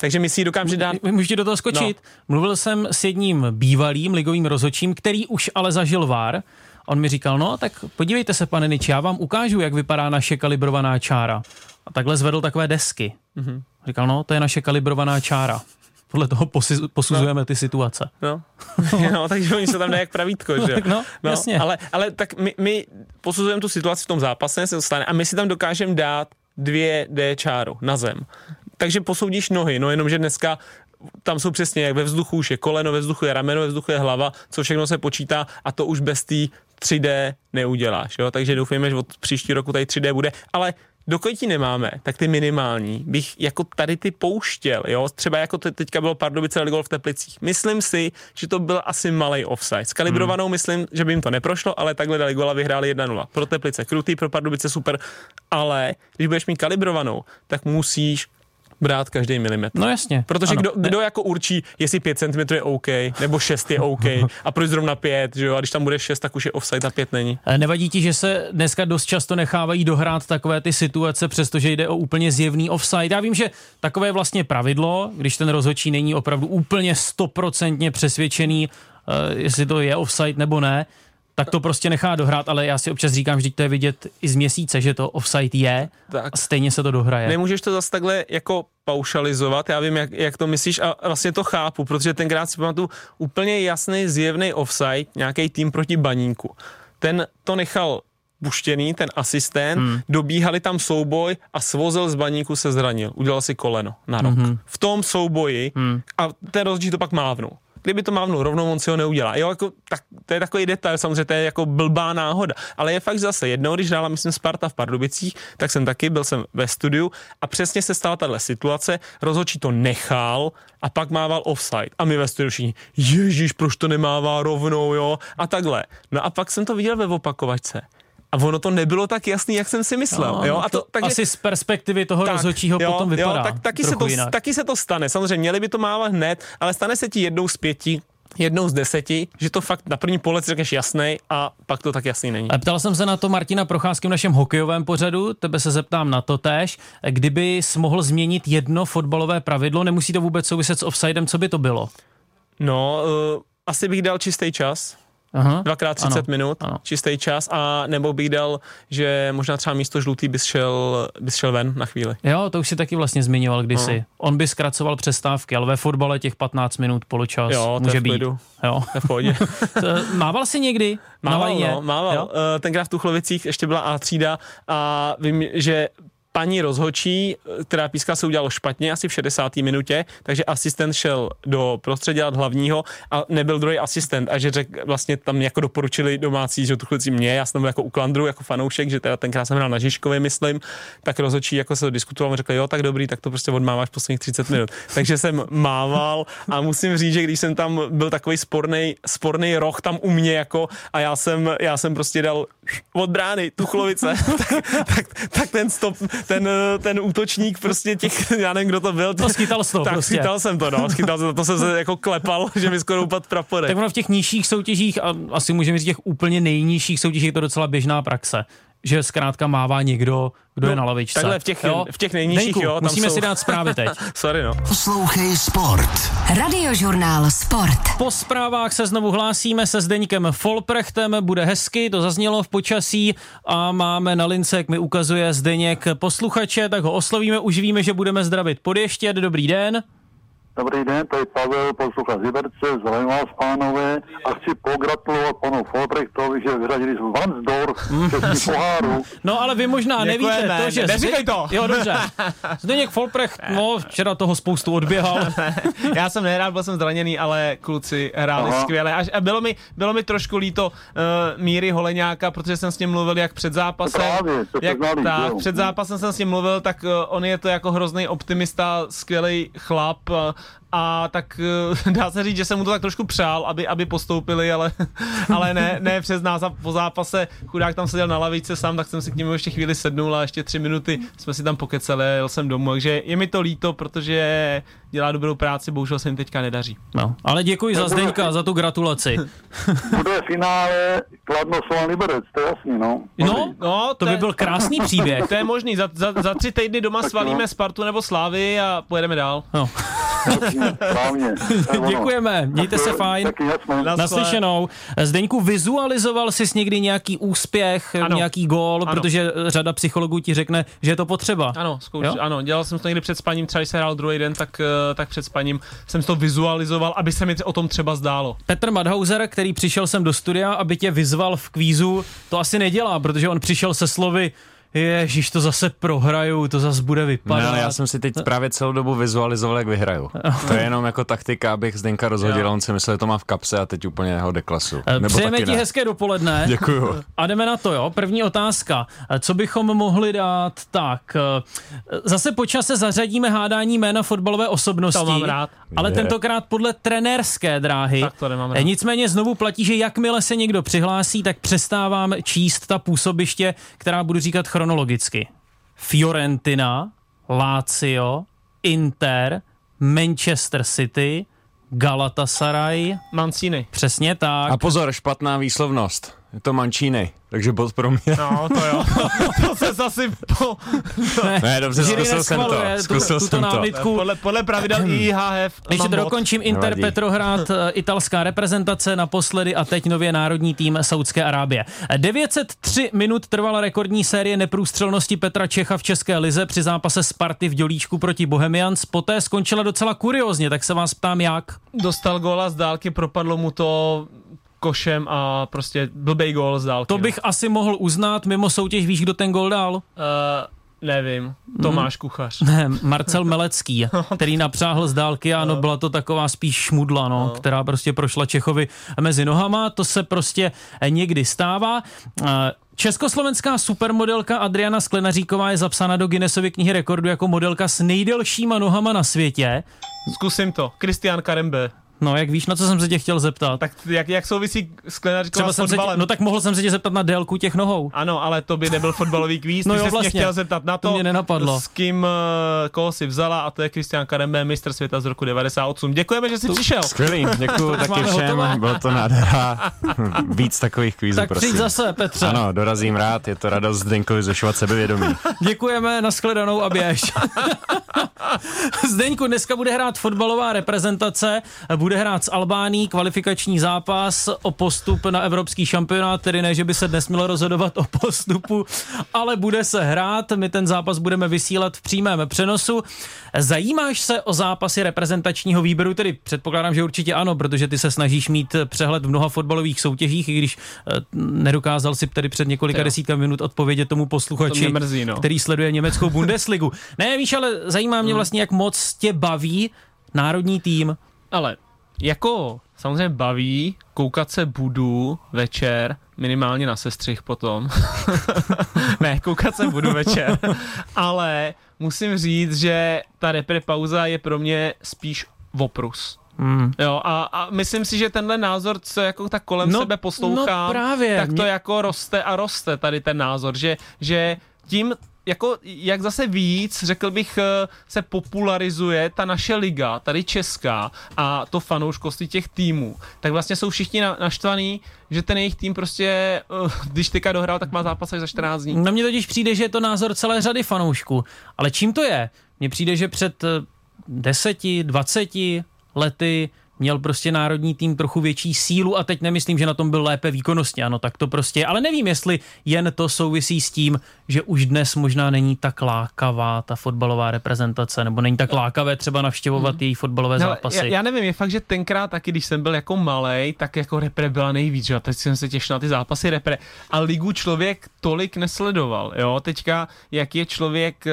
Takže my si ji dokážeme dát... Můžete do toho skočit? No. Mluvil jsem s jedním bývalým ligovým rozhodčím, který už ale zažil VAR. On mi říkal, no tak podívejte se, pane Nič, já vám ukážu, jak vypadá naše kalibrovaná čára. A takhle zvedl takové desky. Mm-hmm. Říkal, no, to je naše kalibrovaná čára. Podle toho posuzujeme no. ty situace. No. [LAUGHS] no, takže oni se tam jak pravítko, že? no, no, no, jasně. Ale, ale tak my, my posuzujeme tu situaci v tom zápase, se to stane, a my si tam dokážeme dát dvě D čáru na zem. Takže posoudíš nohy, no jenom, že dneska tam jsou přesně jak ve vzduchu už je koleno, ve vzduchu je rameno, ve vzduchu je hlava, co všechno se počítá a to už bez té 3D neuděláš, jo? takže doufejme, že od příští roku tady 3D bude, ale dokud ji nemáme, tak ty minimální bych jako tady ty pouštěl, jo, třeba jako to teďka bylo Pardubice Ligol v Teplicích. Myslím si, že to byl asi malý offside. S kalibrovanou hmm. myslím, že by jim to neprošlo, ale takhle Ligola vyhráli 1-0. Pro Teplice krutý, pro Pardubice super, ale když budeš mít kalibrovanou, tak musíš brát každý milimetr. No jasně. Protože ano. kdo, kdo jako určí, jestli 5 cm je OK, nebo 6 je OK, a proč zrovna 5, že jo? A když tam bude 6, tak už je offside a 5 není. Nevadí ti, že se dneska dost často nechávají dohrát takové ty situace, přestože jde o úplně zjevný offside. Já vím, že takové je vlastně pravidlo, když ten rozhodčí není opravdu úplně stoprocentně přesvědčený, uh, jestli to je offside nebo ne, tak to prostě nechá dohrát, ale já si občas říkám, že to je vidět i z měsíce, že to offside je tak. a stejně se to dohraje. Nemůžeš to zase takhle jako paušalizovat, já vím, jak, jak to myslíš a vlastně to chápu, protože tenkrát si pamatuju úplně jasný, zjevný offside, nějaký tým proti baníku. Ten to nechal puštěný, ten asistent, hmm. dobíhali tam souboj a svozil z baníku se zranil. Udělal si koleno na rok. Hmm. V tom souboji hmm. a ten rozdíl to pak mávnul kdyby to mávnul rovnou, on si ho neudělá. Jo, jako, tak, to je takový detail, samozřejmě to je jako blbá náhoda. Ale je fakt zase jednou, když hrála, myslím, Sparta v Pardubicích, tak jsem taky, byl jsem ve studiu a přesně se stala tahle situace, rozhodčí to nechal a pak mával offside. A my ve studiu všichni, ježíš, proč to nemává rovnou, jo, a takhle. No a pak jsem to viděl ve opakovačce a ono to nebylo tak jasný, jak jsem si myslel. No, jo? A to, to takže, asi z perspektivy toho tak, rozhodčího jo, potom vypadá jo, tak, taky, se to, jinak. taky se to stane. Samozřejmě měli by to málo hned, ale stane se ti jednou z pěti, jednou z deseti, že to fakt na první pohled řekneš jasný a pak to tak jasný není. A ptal jsem se na to Martina Procházky v našem hokejovém pořadu, tebe se zeptám na to též. Kdyby mohl změnit jedno fotbalové pravidlo, nemusí to vůbec souviset s offsidem, co by to bylo? No, uh, asi bych dal čistý čas. Aha, dvakrát 30 ano, minut, ano. čistý čas a nebo bych dal, že možná třeba místo žlutý bys šel, bys šel ven na chvíli. Jo, to už si taky vlastně zmiňoval kdysi. No. On by zkracoval přestávky, ale ve fotbale těch 15 minut poločas jo, může být. Klidu. Jo, to v pohodě. [LAUGHS] mával jsi někdy? Mával, no, mával. Jo? Uh, tenkrát v Tuchlovicích ještě byla A třída a vím, že paní rozhočí, která píska se udělalo špatně asi v 60. minutě, takže asistent šel do prostředí hlavního a nebyl druhý asistent a že řek, vlastně tam jako doporučili domácí, že tu chvíli mě, já jsem jako u Klandru, jako fanoušek, že teda tenkrát jsem hrál na Žižkově, myslím, tak rozhočí jako se diskutoval řekl, jo, tak dobrý, tak to prostě odmáváš posledních 30 minut. [LAUGHS] takže jsem mával a musím říct, že když jsem tam byl takový sporný, sporný roh tam u mě jako a já jsem, já jsem prostě dal od brány Tuchlovice, [LAUGHS] tak, tak, tak, ten stop, ten, ten útočník prostě těch, já nevím, kdo to byl. To schytal to tak prostě. schytal jsem to, no, [LAUGHS] schytal jsem to, to jsem se jako klepal, že mi skoro upadl praporek. Tak ono v těch nižších soutěžích, a asi můžeme říct těch úplně nejnižších soutěžích, je to docela běžná praxe že zkrátka mává někdo, kdo no, je na lavičce. Takhle v těch, jo? v těch nejnižších, Denku, jo. Tam musíme jsou... si dát zprávy teď. [LAUGHS] Sorry, no. Poslouchej Sport. Radiožurnál Sport. Po zprávách se znovu hlásíme se Zdeňkem Folprechtem. Bude hezky, to zaznělo v počasí a máme na lince, jak mi ukazuje Zdeněk posluchače, tak ho oslovíme. Už víme, že budeme zdravit podještět. Dobrý den. Dobrý den, to je Pavel, posluchač z Liberce, zdravím vás, pánové, a chci pogratulovat panu Folbrechtovi, že vyřadili z Vansdorf český [LAUGHS] poháru. No ale vy možná Děkujeme, nevíte to, že... neříkej to. [LAUGHS] Jo, dobře. [LAUGHS] Zdeněk Folprecht, no, včera toho spoustu odběhal. Já jsem nehrál, byl jsem zraněný, ale kluci hráli Aha. skvěle. Až, a bylo mi, bylo mi trošku líto uh, Míry Holeňáka, protože jsem s ním mluvil jak před zápasem. Právě, se jak, znali, tak, jo. před zápasem jsem s ním mluvil, tak uh, on je to jako hrozný optimista, skvělý chlap. Uh, a tak uh, [LAUGHS] dá se říct, že jsem mu to tak trošku přál, aby, aby postoupili, ale, [LAUGHS] ale ne, ne přes nás a po zápase chudák tam seděl na lavice sám, tak jsem si k němu ještě chvíli sednul a ještě tři minuty jsme si tam pokecali a jel jsem domů, takže je mi to líto, protože dělá dobrou práci, bohužel se jim teďka nedaří. No, ale děkuji za Zdeňka, za tu gratulaci. [LAUGHS] Bude finále Kladno Slovan Liberec, to je jasný, no. No, No, to by je- byl krásný příběh. To je možný, za, za, za tři týdny doma Tak svalíme jo. Spartu nebo Slávy a pojedeme dál. No. Děkujeme, mějte se fajn. Taky Naslyšenou. Zdeňku, vizualizoval jsi někdy nějaký úspěch, Ano. nějaký gól, Ano. protože řada psychologů ti řekne, že je to potřeba. Ano, zkouš, Jo? ano, dělal jsem to někdy před spaním, třeba když se hrál druhý den, tak, eh, tak před spaním jsem to vizualizoval, aby se mi o tom třeba zdálo. Petr Madhauser, který přišel sem do studia, aby tě vyzval v kvízu, to asi nedělá, protože on přišel se slovy Ježíš, to zase prohraju, to zase bude Ne, vypadat. ale já jsem si teď právě celou dobu vizualizoval, jak vyhraju. To je jenom jako taktika, abych Zdenka rozhodil, on si myslel, že to má v kapse a teď úplně ho deklasu. Eh, Přejeme taky ti ne. hezké dopoledne. [LAUGHS] Děkuju. A jdeme na to, jo. První otázka. Eh, Co bychom mohli dát? Tak, eh, zase po čase zařadíme hádání jména fotbalové osobnosti. To mám rád. Ale Je. tentokrát podle trenérské dráhy. Tak to nemám Eh, rád. Nicméně znovu platí, že jakmile se někdo přihlásí, tak přestávám číst ta působiště, která budu říkat chronologicky. Fiorentina, Lazio, Inter, Manchester City, Galatasaray, Mancini. přesně tak. A pozor, špatná výslovnost. Je to Mancini, takže bod pro mě. No, to jo. [LAUGHS] to se zase po... Ne, dobře, Žiry zkusil jsem to. tu- Zkusil tuto jsem to. námitku. Podle, podle pravidel IHF Ještě to dokončím, Inter Nevadí. Petrohrad, eh, italská reprezentace naposledy a teď nově národní tým Saudské Arábie. 903 minut trvala rekordní série neprůstřelnosti Petra Čecha v České lize při zápase Sparty v Dělíčku proti Bohemians. Poté skončila docela kuriozně, tak se vás ptám jak. Dostal góla z dálky, propadlo mu to košem a prostě blbej gól z dálky. To bych asi mohl uznat, mimo soutěž víš, kdo ten gol dal? No. Uh, nevím. Tomáš Kuchař. Ne, Marcel Melecký, [LAUGHS] který napřáhl z dálky, ano, byla to taková spíš šmudla, no, která prostě prošla Čechovi mezi nohama, to se prostě někdy stává. Eh, Československá supermodelka Adriana Sklenaříková je zapsána do Guinnessovy knihy rekordu jako modelka s nejdelšíma nohama na světě. Zkusím to. Kristian Karembe. No, jak víš, na co jsem se tě chtěl zeptat? Tak jak, jak souvisí sklenářka Třeba s jsem se tě, fotbalem? no tak mohl jsem se tě zeptat na délku těch nohou. Ano, ale to by nebyl fotbalový kvíz. [LAUGHS] No Ty jo, jsi vlastně. mě chtěl zeptat na to, To mě nenapadlo. s kým, eh, koho si vzala a to je Kristian Karembe, mistr světa z roku 98. Děkujeme, že jsi přišel. Skvělý, [LAUGHS] děkuji taky všem, hotové. bylo to nádhera. [LAUGHS] Víc takových kvízů, Tak prosím. přijď zase, Petře. Ano, dorazím rád, je to radost Zdenkovi zvyšovat sebevědomí. Děkujeme, nashledanou a běž. Zdeňku, dneska bude hrát fotbalová reprezentace, bude hrát s Albánií kvalifikační zápas o postup na evropský šampionát, tedy ne, že by se dnes mělo rozhodovat o postupu, ale bude se hrát, my ten zápas budeme vysílat v přímém přenosu. Zajímáš se o zápasy reprezentačního výběru, tedy předpokládám, že určitě ano, protože ty se snažíš mít přehled v mnoha fotbalových soutěžích, i když eh, nedokázal si tedy před několika Jo. desítkami minut odpovědět tomu posluchači, To mrzí, no. který sleduje německou Bundesligu. Ne, víš, ale zajímá mě vlastně, jak moc tě baví národní tým. Ale jako samozřejmě baví, koukat se budu večer, minimálně na sestřih potom. [LAUGHS] ne, koukat se budu večer, ale musím říct, že ta repre pauza je pro mě spíš oprus. Hmm. Jo, a, a myslím si, že tenhle názor, co jako tak kolem No, sebe poslouchám, no právě. tak to Mě- jako roste a roste tady ten názor, že, že tím jako jak zase víc, řekl bych, eh, se popularizuje ta naše liga, tady česká a to fanouškovství těch týmů, tak vlastně jsou všichni na, naštvaný, že ten jejich tým prostě, eh, když teďka dohrál, tak má zápas až za 14 dní. Na mě totiž přijde, že je to názor celé řady fanoušků. Ale čím to je? Mně přijde, že před eh, deseti, dvaceti lety měl prostě národní tým trochu větší sílu a teď nemyslím, že na tom byl lépe výkonnostně, ano, tak to prostě, ale nevím, jestli jen to souvisí s tím, že už dnes možná není tak lákavá ta fotbalová reprezentace, nebo není tak lákavé třeba navštěvovat její fotbalové No, zápasy. já, já nevím, je fakt, že tenkrát taky, když jsem byl jako malej, tak jako repre byla nejvíc, že teď jsem se těšil na ty zápasy repre. A ligu člověk tolik nesledoval, jo, teďka, jak je člověk, eh,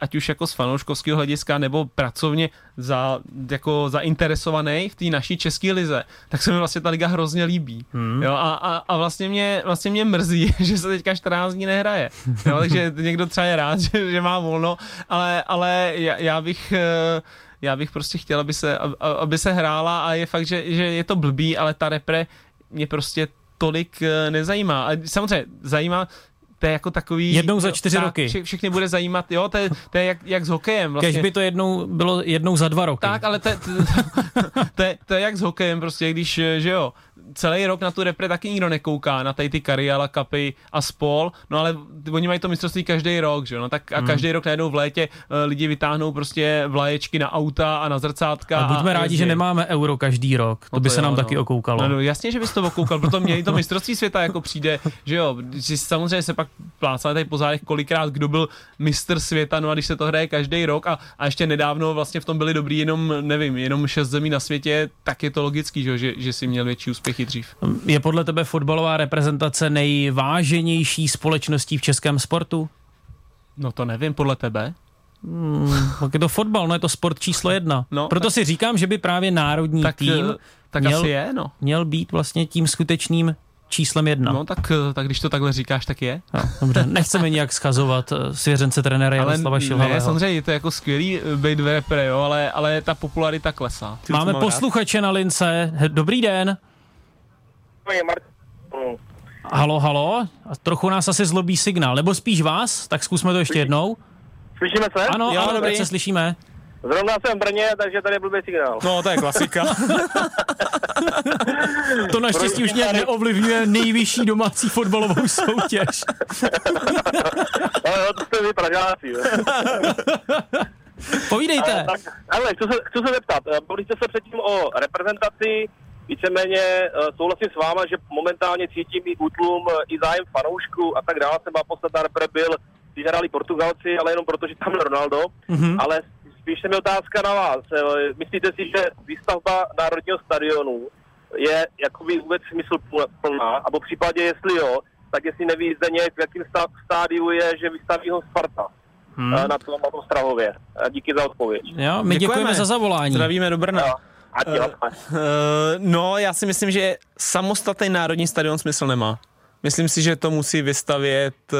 ať už jako z fanouškovského hlediska, nebo pracovně za, jako zainteresovaný v té naší české lize, tak se mi vlastně ta liga hrozně líbí, hmm. jo, a, a, a vlastně, mě, vlastně mě mrzí, [LAUGHS] že se teďka 14 dní nehraje, jo, takže někdo třeba je rád, [LAUGHS] že, že má volno, ale, ale já, já bych... eh, já bych prostě chtěl, aby se, ab- aby se hrála a je fakt, že, že je to blbý, ale ta repre mě prostě tolik eh, nezajímá. A samozřejmě zajímá, to je jako takový... Jednou za čtyři tak, roky. Vše, všechny bude zajímat, jo, to je, to je jak, jak s hokejem. Vlastně. Kež by to jednou bylo jednou za dva roky. Tak, ale to, je- to, [LAUGHS] to, je, to je jak s hokejem, prostě, když, že jo, celý rok na tu repre taky nikdo nekouká, na tady ty Kariala, Kapy a spol, no ale oni mají to mistrovství každý rok, že jo, no tak a každý rok najednou v létě eh, lidi vytáhnou prostě vlaječky na auta a na zrcátka. a buďme rádi, jezdí. že nemáme euro každý rok. To No by to se jo, nám no. taky okoukalo. No, no, jasně, že bys to okoukal, proto mě i to mistrovství světa jako přijde, že jo, když samozřejmě se pak plácá tady po zádech kolikrát, kdo byl mistr světa, no a když se to hraje každý rok a, a ještě nedávno vlastně v tom byli dobrý jenom, nevím, jenom šest zemí na světě, tak je to logický, že, že, že si měl větší úspěchy dřív. Je podle tebe fotbalová reprezentace nejváženější společností v českém sportu? No to nevím, podle tebe. Tak je to fotbal, no je to sport číslo jedna. No, Proto tak- si říkám, že by právě národní Tak, tým eh, tak měl, asi je, no. měl být vlastně tím skutečným číslem jedna. No tak, eh, tak když to takhle říkáš, tak je. No, dobře, nechceme nijak schazovat eh, svěřence trenéra Ale Jaroslava ne, Šilhavého. samozřejmě je to jako skvělý být v repre, jo, ale, ale ta popularita klesá. Máme mám rád. posluchače na lince. Dobrý den. Halo, halo. A trochu nás asi zlobí signál. Nebo spíš vás? Tak zkusme to ještě jednou. Slyšíme se? Ano, Jo, ano, dobrý. se slyšíme. Zrovna jsem v Brně, takže tady je blbý signál. No, to je klasika. [LAUGHS] To naštěstí už nějak neovlivňuje nejvyšší domácí fotbalovou soutěž. [LAUGHS] Ale jo, to jste vy Pražáci. Povídejte. Tak, ale chci se, chci se zeptat, bavili jste se předtím o reprezentaci, víceméně eh, souhlasím s váma, že momentálně cítím i útlum, eh, i zájem fanoušků a tak dále. Jsem posledná repre byl, když hráli Portugalci, ale jenom proto, že tam byl Ronaldo. Mm-hmm. Ale spíš se mi otázka na vás. Eh, Myslíte si, že výstavba Národního stadionu je jakoby vůbec smysl pl- plná? A po případě, jestli jo, tak jestli neví Zdeněk, v jakém stá- stádiu je, že vystaví ho Sparta hmm. na tom, na tom Strahově. Díky za odpověď. Jo, my děkujeme, za zavolání. Zdravíme do Brna. Jo. Ať jo. Uh, no, já si myslím, že samostatný národní stadion smysl nemá. Myslím si, že to musí vystavět eh,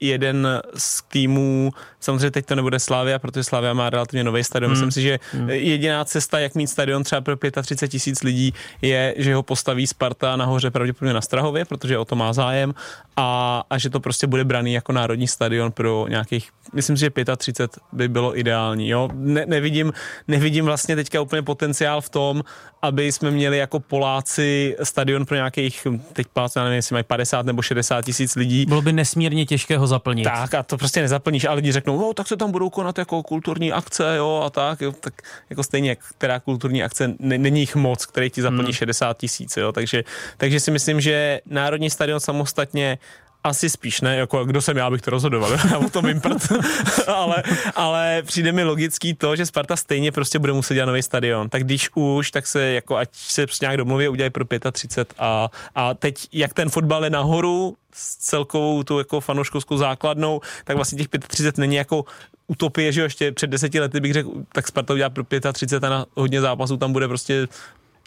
jeden z týmů, samozřejmě teď to nebude Slávia, protože Slávia má relativně nový stadion. Myslím si, že jediná cesta, jak mít stadion třeba pro 35 tisíc lidí, je, že ho postaví Sparta nahoře pravděpodobně na Strahově, protože o to má zájem a, a že to prostě bude braný jako národní stadion pro nějakých, myslím si, že 35 by bylo ideální. Jo? Ne, nevidím, nevidím vlastně teďka úplně potenciál v tom, aby jsme měli jako Poláci stadion pro nějakých, teď Poláci, já nevím, jestli mají 50 nebo 60 tisíc lidí, Bylo by nesmírně těžké ho zaplnit. tak a to prostě nezaplníš a lidi řeknou, no tak se tam budou konat jako kulturní akce, jo a tak, jo, tak jako stejně, jak která kulturní akce, ne, není jich moc, který ti zaplní hmm. 60 tisíc, jo, takže, takže si myslím, že Národní stadion samostatně asi spíš ne, jako kdo jsem já, abych to rozhodoval, [LAUGHS] já o tom vím prd. [LAUGHS] ale, ale přijde mi logický to, že Sparta stejně prostě bude muset dělat nový stadion, tak když už, tak se jako ať se prostě nějak domluví, udělají pro 35 a, a teď jak ten fotbal je nahoru, s celkovou tu jako fanouškovskou základnou, tak vlastně těch 35 není jako utopie, že jo, ještě před deseti lety bych řekl, tak Sparta udělá pro 35 a na hodně zápasů tam bude prostě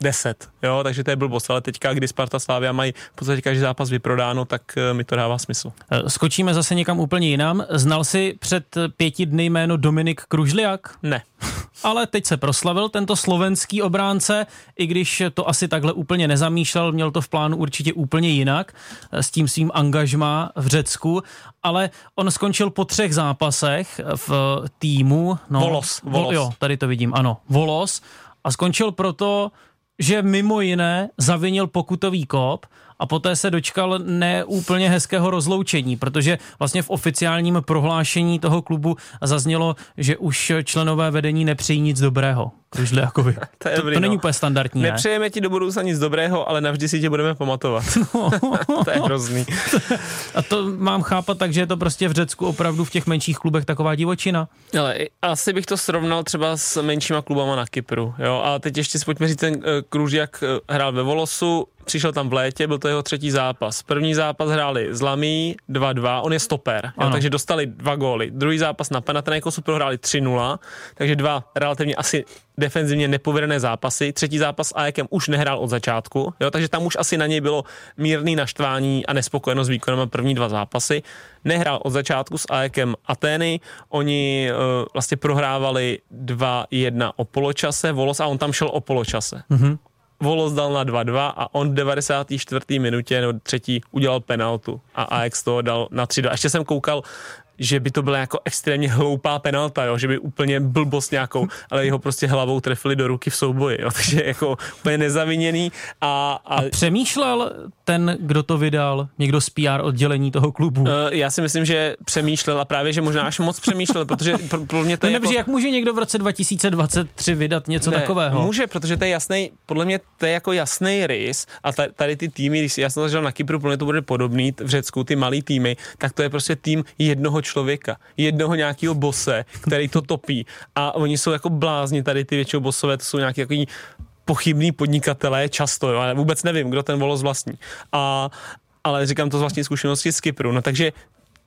10, jo, takže to je blbost, ale teďka, kdy Sparta Slávia mají v podstatě každý zápas vyprodáno, tak eh, mi to dává smysl. Eh, Skočíme zase někam úplně jinam. Znal si před pěti dny jméno Dominik Kružliak? Ne. [LAUGHS] Ale teď se proslavil tento slovenský obránce, i když to asi takhle úplně nezamýšlel, měl to v plánu určitě úplně jinak eh, s tím svým angažmá v Řecku, ale on skončil po třech zápasech v týmu. No, Volos, Volos. Vol, jo, tady to vidím, ano, Volos. A skončil proto, že mimo jiné zavinil pokutový kop a poté se dočkal neúplně hezkého rozloučení, protože vlastně v oficiálním prohlášení toho klubu zaznělo, že už členové vedení nepřejí nic dobrého Kružliakovi. [LAUGHS] To je to, dobrý, to není no. úplně standardní, ne? Nepřejeme ti do budoucna nic dobrého, ale navždy si tě budeme pamatovat. [LAUGHS] [LAUGHS] to je hrozný. A to mám chápat tak, že je to prostě v Řecku opravdu v těch menších klubech taková divočina. Ale asi bych to srovnal třeba s menšíma klubama na Kypru. Jo? A teď ještě si pojďme říct, ten uh, Kružiak uh, hrál ve Volosu, přišel tam v létě, byl to jeho třetí zápas. První zápas hráli z Lamí 2-2, on je stoper, jo? takže dostali dva góly. Druhý zápas na Panathinaikosu prohráli 3-0, takže dva relativně asi defenzivně nepovedené zápasy. Třetí zápas s Ajakem už nehrál od začátku, jo? takže tam už asi na něj bylo mírný naštvání a nespokojenost s výkonem první dva zápasy. Nehrál od začátku s Ajakem Atény, oni uh, vlastně prohrávali 2-1 o poločase, Volos a on tam šel o poločase. Mm-hmm. Volos dal na 2-2 a on v 94. minutě nebo třetí udělal penaltu a Ajax to dal na 3-2. Ještě jsem koukal, že by to byla jako extrémně hloupá penalta, jo? že by úplně blbost nějakou, ale jeho prostě hlavou trefili do ruky v souboji, jo? [LAUGHS] takže jako úplně nezaviněný. A, a... a přemýšlel ten, kdo to vydal, někdo z PR oddělení toho klubu? Uh, já si myslím, že přemýšlel a právě, že možná až moc přemýšlel, protože pro, pro mě to no, je jako... jak může někdo v roce 2023 vydat něco ne, takového? Může, protože to je jasný, podle mě to je jako jasný rys a tady ty týmy, když já jsem zažil na Kypru, pro mě to bude podobný v Řecku, ty malý týmy, tak to je prostě tým jednoho člověka, jednoho nějakého bose, který to topí. A oni jsou jako blázni, tady ty většinou bosové, to jsou nějaký jako pochybný podnikatelé často, jo, ale vůbec nevím, kdo ten volos vlastní. A, ale říkám to z vlastní zkušenosti z Kypru. No takže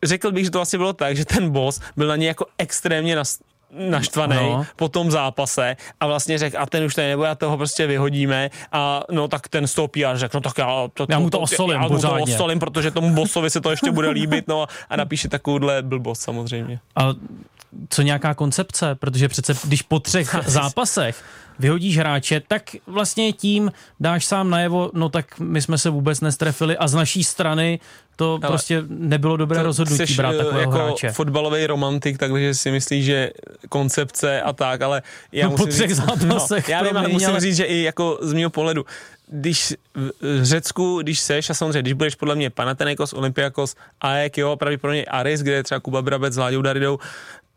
řekl bych, že to vlastně bylo tak, že ten boss byl na ně jako extrémně nas, naštvaný no. po tom zápase a vlastně řekl, a ten už tady nebude, a toho prostě vyhodíme a no tak ten stoupí a řekl, no tak já, to, to, já mu to osolím, já mu to osolím, protože tomu bossovi se to ještě bude líbit, no a napíše takovouhle blbost samozřejmě. A co nějaká koncepce, protože přece když po třech [LAUGHS] zápasech vyhodíš hráče, tak vlastně tím dáš sám najevo, no tak my jsme se vůbec nestrefili a z naší strany to Ale prostě nebylo dobré rozhodnutí brát takového jako hráče. fotbalový romantik, takže si myslíš, že koncepce a tak, ale já [LAUGHS] no, musím po třech říct, zápasech. [LAUGHS] No, já vím, ale musím ale... říct, že i jako z mého pohledu, když v Řecku, když seš a samozřejmě, když budeš podle mě Panathinaikos, Olympiakos, AEK, jo, pravděpodobně Aris, kde je třeba Kuba Brabec s Láďou Daridou,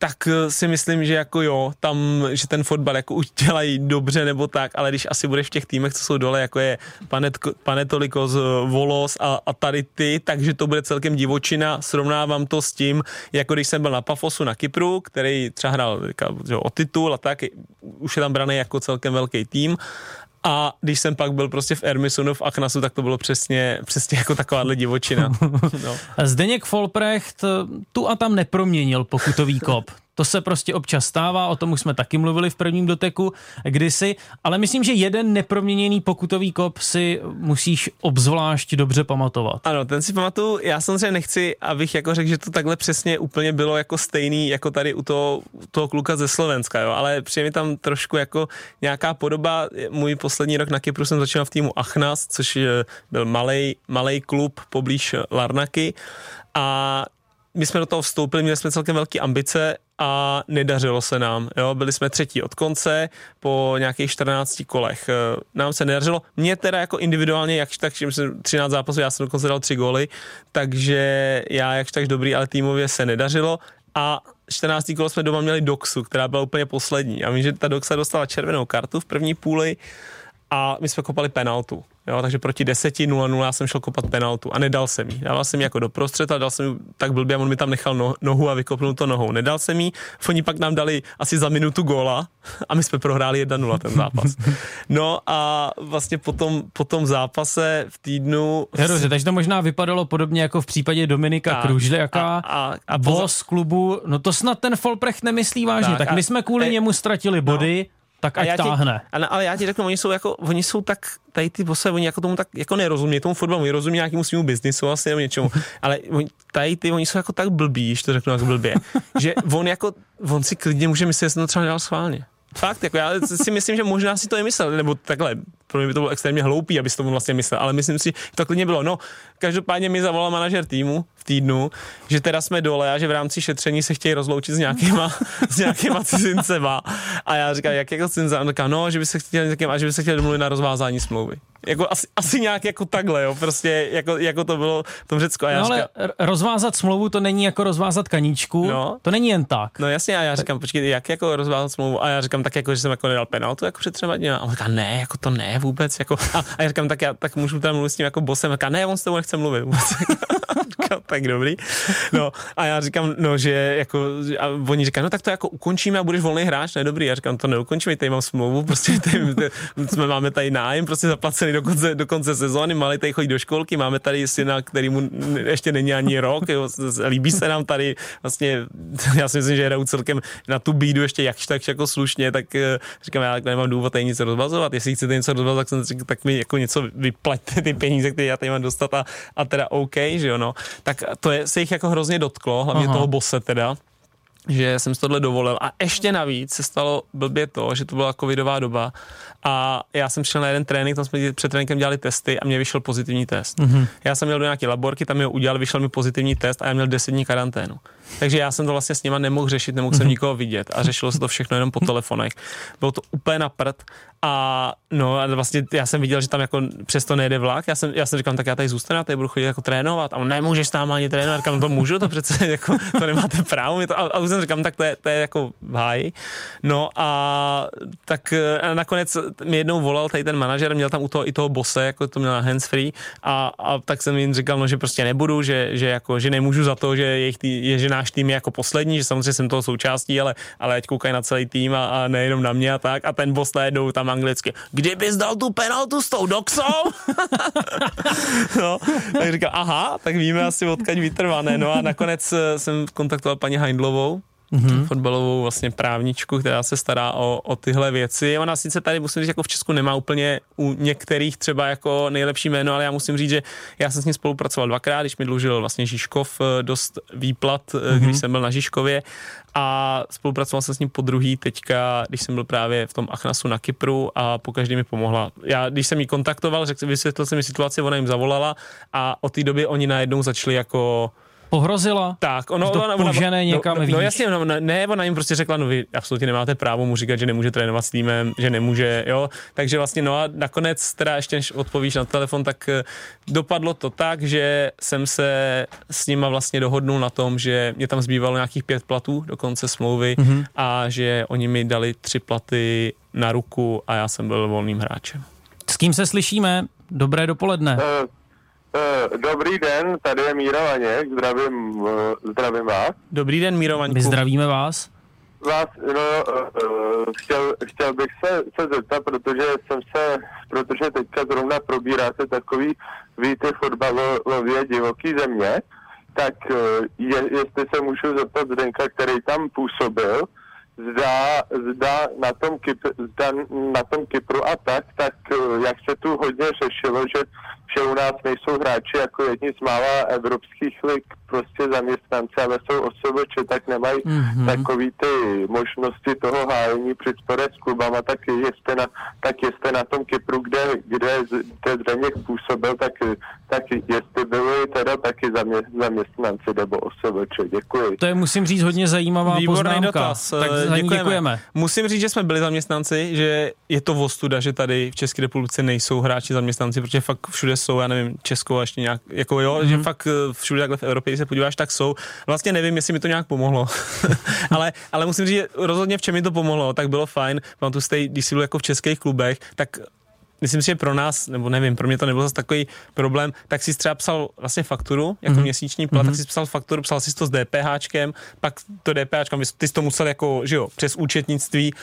tak eh, si myslím, že jako jo, tam, že ten fotbal jako už dělají dobře nebo tak, ale když asi budeš v těch týmech, co jsou dole, jako je Panet, Panetolikos, Volos a, a tady ty, takže to bude celkem divočina. Srovnávám to s tím, jako když jsem byl na Pafosu na Kypru, který třeba hrál že, o titul a tak, už je tam braný jako celkem velký tým a když jsem pak byl prostě v Ermisonu v Achnasu, tak to bylo přesně, přesně jako takováhle divočina. [LAUGHS] No. Zdeněk Folprecht tu a tam neproměnil pokutový kop. To se prostě občas stává, o tom už jsme taky mluvili v prvním doteku kdysi, ale myslím, že jeden neproměněný pokutový kop si musíš obzvlášť dobře pamatovat. Ano, ten si pamatuju, já samozřejmě nechci, abych jako řekl, že to takhle přesně úplně bylo jako stejný, jako tady u toho, u toho kluka ze Slovenska, jo, ale přijde mi tam trošku jako nějaká podoba. Můj poslední rok na Kypru jsem začínal v týmu Achnas, což byl malý malý klub poblíž Larnaky a my jsme do toho vstoupili, měli jsme celkem velké ambice a nedařilo se nám. Jo? Byli jsme třetí od konce po nějakých 14 kolech. Eh, nám se nedařilo. Mně teda jako individuálně, jakž tak, že jsem 13 zápasů, já jsem dokonce dal tři góly, takže já jakž tak dobrý, ale týmově se nedařilo. A 14. kolo jsme doma měli Doxu, která byla úplně poslední. A vím, že ta Doxa dostala červenou kartu v první půli a my jsme kopali penaltu. Jo, takže proti 10 0 já jsem šel kopat penaltu a nedal jsem jí. Dával jsem ji jako doprostřed a dal jsem ji tak blbě, on mi tam nechal no, nohu a vykopnul to nohou. Nedal jsem jí, oni pak nám dali asi za minutu góla [LAUGHS] a my jsme prohráli 1-0 ten zápas. No a vlastně po tom, po tom zápase v týdnu... Je dobře, takže to možná vypadalo podobně jako v případě Dominika Kružliaka, a, a, a boss klubu, no to snad ten Folprecht nemyslí vážně, tak, tak my jsme kvůli a, němu ztratili body, no tak ať táhne. Ti, ale, ale já ti řeknu, oni jsou jako, oni jsou tak, tady ty bose, oni jako tomu tak, jako nerozumí tomu fotbalu, oni rozumí nějakému svýmu biznisu asi nebo něčemu, [LAUGHS] ale oni, tady ty, oni jsou jako tak blbí, že to řeknu jako blbě, že on jako, on si klidně může myslet, že to třeba dělal schválně. Fakt, jako já si myslím, že možná si to i myslel, nebo takhle, pro mě by to bylo extrémně hloupý, aby si to vlastně myslel, ale myslím si, že to klidně bylo. No, každopádně mi zavolal manažer týmu v týdnu, že teda jsme dole a že v rámci šetření se chtějí rozloučit s nějakýma, s nějakýma cizincema. A já říkám, jak jako cizince? On říká, no, že by se chtěli, a že by se chtěli domluvit na rozvázání smlouvy. Jako asi, asi nějak jako takhle, jo, prostě jako, jako to bylo v tom Řecku. A já No ale říkám, rozvázat smlouvu to není jako rozvázat kaníčku, No. to není jen tak. No jasně, a já říkám, počkej, jak jako rozvázat smlouvu? A já říkám tak jako, že jsem jako nedal penaltu jako před třema dny. A on říká, ne, jako to ne vůbec. Jako, [LAUGHS] a, a já říkám, tak já tak můžu tam mluvit s tím jako bosem. A říká, ne, on s tebou nechce mluvit vůbec. [LAUGHS] říkám, tak dobrý. No a já říkám, no, že jako, a oni říkají, no tak to jako ukončíme a budeš volný hráč, ne dobrý. Já říkám, to neukončíme, tady mám smlouvu, prostě tady, tady, jsme máme tady nájem, prostě zaplacený do konce, do konce sezóny, malý tady chodí do školky, máme tady syna, který mu ještě není ani rok, jo, líbí se nám tady, vlastně, [LAUGHS] já si myslím, že hrajou celkem na tu bídu ještě jakž tak jako slušně, tak eh, říkám, já nemám důvod tady nic rozvazovat, jestli chcete něco rozvazovat, tak, jsem řekl, tak mi jako něco vyplaťte ty peníze, které já tady mám dostat a, a teda OK, že jo, no. Tak to je, se jich jako hrozně dotklo, hlavně Aha. toho bose teda, že jsem si tohle dovolil. A ještě navíc se stalo blbě to, že to byla covidová doba a já jsem šel na jeden trénink, tam jsme před tréninkem dělali testy a mě vyšel pozitivní test. Mm-hmm. Já jsem měl do nějaké laborky, tam mi ho udělal, vyšel mi pozitivní test a já měl 10 dní karanténu. Takže já jsem to vlastně s nima nemohl řešit, nemohl jsem nikoho vidět a řešilo se to všechno jenom po telefonech. Bylo to úplně na prd a no a vlastně já jsem viděl, že tam jako přesto nejde vlak. Já jsem, já jsem říkal, tak já tady zůstanu, já tady budu chodit jako trénovat. A on nemůžeš tam ani trénovat. Říkám, to můžu, to přece [LAUGHS] jako, to nemáte právo. Mě to, a, a už jsem říkal, tak to je, to je jako v háji. No a tak eh, a nakonec mi jednou volal tady ten manažer, měl tam u toho i toho bose, jako to měl na handsfree a, a tak jsem jim říkal, no, že prostě nebudu, že, že, jako, že nemůžu za to, že, jejich tý, je, že náš tým je jako poslední, že samozřejmě jsem toho součástí, ale, ale ať koukají na celý tým a, a nejenom na mě a tak. A ten boss najednou tam anglicky, kdybys dal tu penaltu s tou doxou? [LAUGHS] no, tak říkal, aha, tak víme asi odkaď vytrvané. No a nakonec eh, jsem kontaktoval paní Heindlovou, mm-hmm. fotbalovou vlastně právničku, která se stará o, o tyhle věci. Ona sice tady, musím říct, jako v Česku nemá úplně u některých třeba jako nejlepší jméno, ale já musím říct, že já jsem s ním spolupracoval dvakrát, když mi dlužil vlastně Žižkov eh, dost výplat, mm-hmm. když jsem byl na Žižkově a spolupracoval jsem s ním po druhý teďka, když jsem byl právě v tom Achnasu na Kypru a po každý mi pomohla. Já, když jsem ji kontaktoval, řekl, vysvětlil jsem mi situaci, ona jim zavolala a od té doby oni najednou začali jako Pohrozila? tak, ono, to požene někam no, no, výš. no jasně, no, ne, ona jim prostě řekla, no vy absolutně nemáte právo mu říkat, že nemůže trénovat s týmem, že nemůže, jo, takže vlastně, no a nakonec, teda ještě než odpovíš na telefon, tak eh, dopadlo to tak, že jsem se s nima vlastně dohodnul na tom, že mě tam zbývalo nějakých pět platů do konce smlouvy Mhm. mm-hmm. a že oni mi dali tři platy na ruku a já jsem byl volným hráčem. S kým se slyšíme? Dobré dopoledne. Eh, Dobrý den, tady je Míra Vaněk, zdravím, eh, zdravím vás. Dobrý den, Míro Vaňku. My zdravíme vás. Vás, no, uh, chtěl, chtěl bych se, se zeptat, protože jsem se, protože teďka zrovna probíráte takový víty fotbalově divoký země, tak je, jestli se můžu zeptat Zdenka, který tam působil, zda, zda na, tom Kyp, zda na tom Kypru a tak, tak jak se tu hodně řešilo, že, že u nás nejsou hráči jako jedni z mála evropských lig prostě zaměstnanci, ale jsou osoboče, tak nemají Mhm. mm-hmm. takový ty možnosti toho hájení při spore s klubama, tak jste na, tak jste na tom Kypru, kde, kde, kde Zdeněk působil, tak, tak jestli byli teda taky zamě, zaměstnanci nebo osoboče. Děkuji. To je, musím říct, hodně zajímavá Výborný poznámka. dotaz. Tak eh, za ní děkujeme. Musím říct, že jsme byli zaměstnanci, že je to vostuda, že tady v České republice nejsou hráči zaměstnanci, protože fakt všude jsou, já nevím, Česko a ještě nějak, jako jo, mm-hmm. že fakt eh, všude takhle v Evropě, když se podíváš, tak jsou. Vlastně nevím, jestli mi to nějak pomohlo, [LAUGHS] ale, ale musím říct, že rozhodně v čem mi to pomohlo, tak bylo fajn. Pamatuju si, tady, když jsi byl jako v českých klubech, tak myslím si, že pro nás, nebo nevím, pro mě to nebyl zase takový problém, tak si třeba psal vlastně fakturu, jako mm-hmm. měsíční plat, mm-hmm. tak si psal fakturu, psal si to s DPHčkem, pak to DPHčkem, ty jsi to musel jako, že jo, přes účetnictví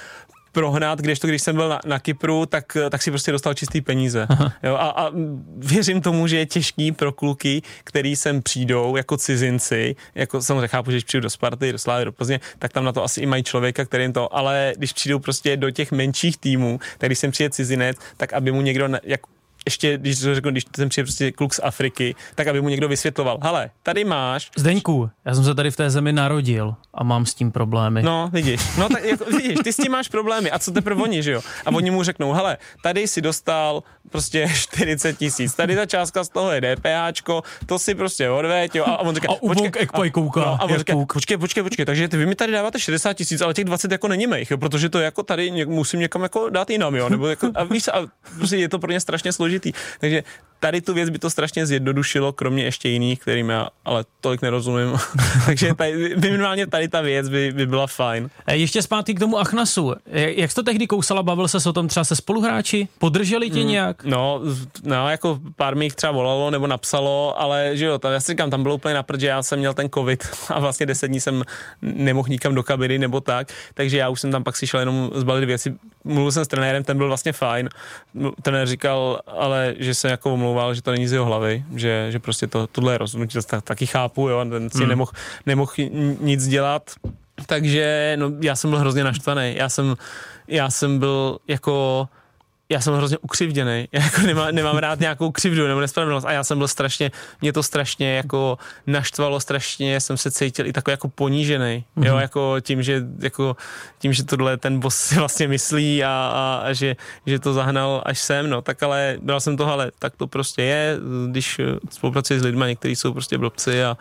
prohnat, kdežto když jsem byl na, na Kypru, tak, tak si prostě dostal čistý peníze. Jo, a, a věřím tomu, že je těžký pro kluky, který sem přijdou jako cizinci, jako samozřejmě chápu, že když přijdu do Sparty, do Slávy, do Plzně, tak tam na to asi i mají člověka, který jim to, ale když přijdou prostě do těch menších týmů, tak když sem přijde cizinec, tak aby mu někdo, jak, ještě, když to řeknu, když sem přijde prostě kluk z Afriky, tak aby mu někdo vysvětloval, hele, tady máš Zdeňku, já jsem se tady v té zemi narodil a mám s tím problémy. No, vidíš. No tak jako, vidíš, ty s tím máš problémy. A co teprve oni, že jo? A oni mu řeknou, hele, tady si dostal prostě [LAUGHS] 40 tisíc, tady ta částka z toho je DPHčko, to si prostě odveď, jo. A, on říká, A Ubok Ekpaj kouká, no, a on říká, počkej, počkej, počkej, takže ty, vy mi tady dáváte 60 tisíc, ale těch 20 jako není mých, jo, protože to jako tady něk, musím někam jako dát jinam, jo, nebo jako, a víš, a prostě je to pro ně strašně složité složitý. Takže tady tu věc by to strašně zjednodušilo, kromě ještě jiných, kterým já ale tolik nerozumím. [LAUGHS] Takže tady, minimálně tady ta věc by, by byla fajn. E, ještě zpátky k tomu Achnasu. Jak jsi to tehdy kousala, bavil se o tom třeba se spoluhráči? Podrželi tě mm, nějak? No, no, jako pár mi jich třeba volalo nebo napsalo, ale že jo, tam, já si říkám, tam bylo úplně na že já jsem měl ten covid [LAUGHS] a vlastně deset dní jsem nemohl nikam do kabiny nebo tak, takže já už jsem tam pak si šel jenom zbalit věci. Mluvil jsem s trenérem, ten byl vlastně fajn. Trenér říkal, ale že se jako omlouval, že to není z jeho hlavy, že, že prostě to, tohle rozhodnutí, to taky chápu, jo, ten si hmm. nemohl nemohl nic dělat, takže no, já jsem byl hrozně naštvaný. Já jsem, já jsem byl jako já jsem hrozně ukřivděný, [LAUGHS] já jako nemá, nemám rád nějakou křivdu nebo nespravedlnost. A já jsem byl strašně, mě to strašně jako naštvalo, strašně jsem se cítil i takový jako ponížený, mm-hmm. jo, jako tím, že, jako tím, že tohle ten boss si vlastně myslí a, a, a že, že to zahnal až sem, no, tak ale byl jsem toho, ale tak to prostě je, když spolupracuji s lidmi, někteří jsou prostě blbci a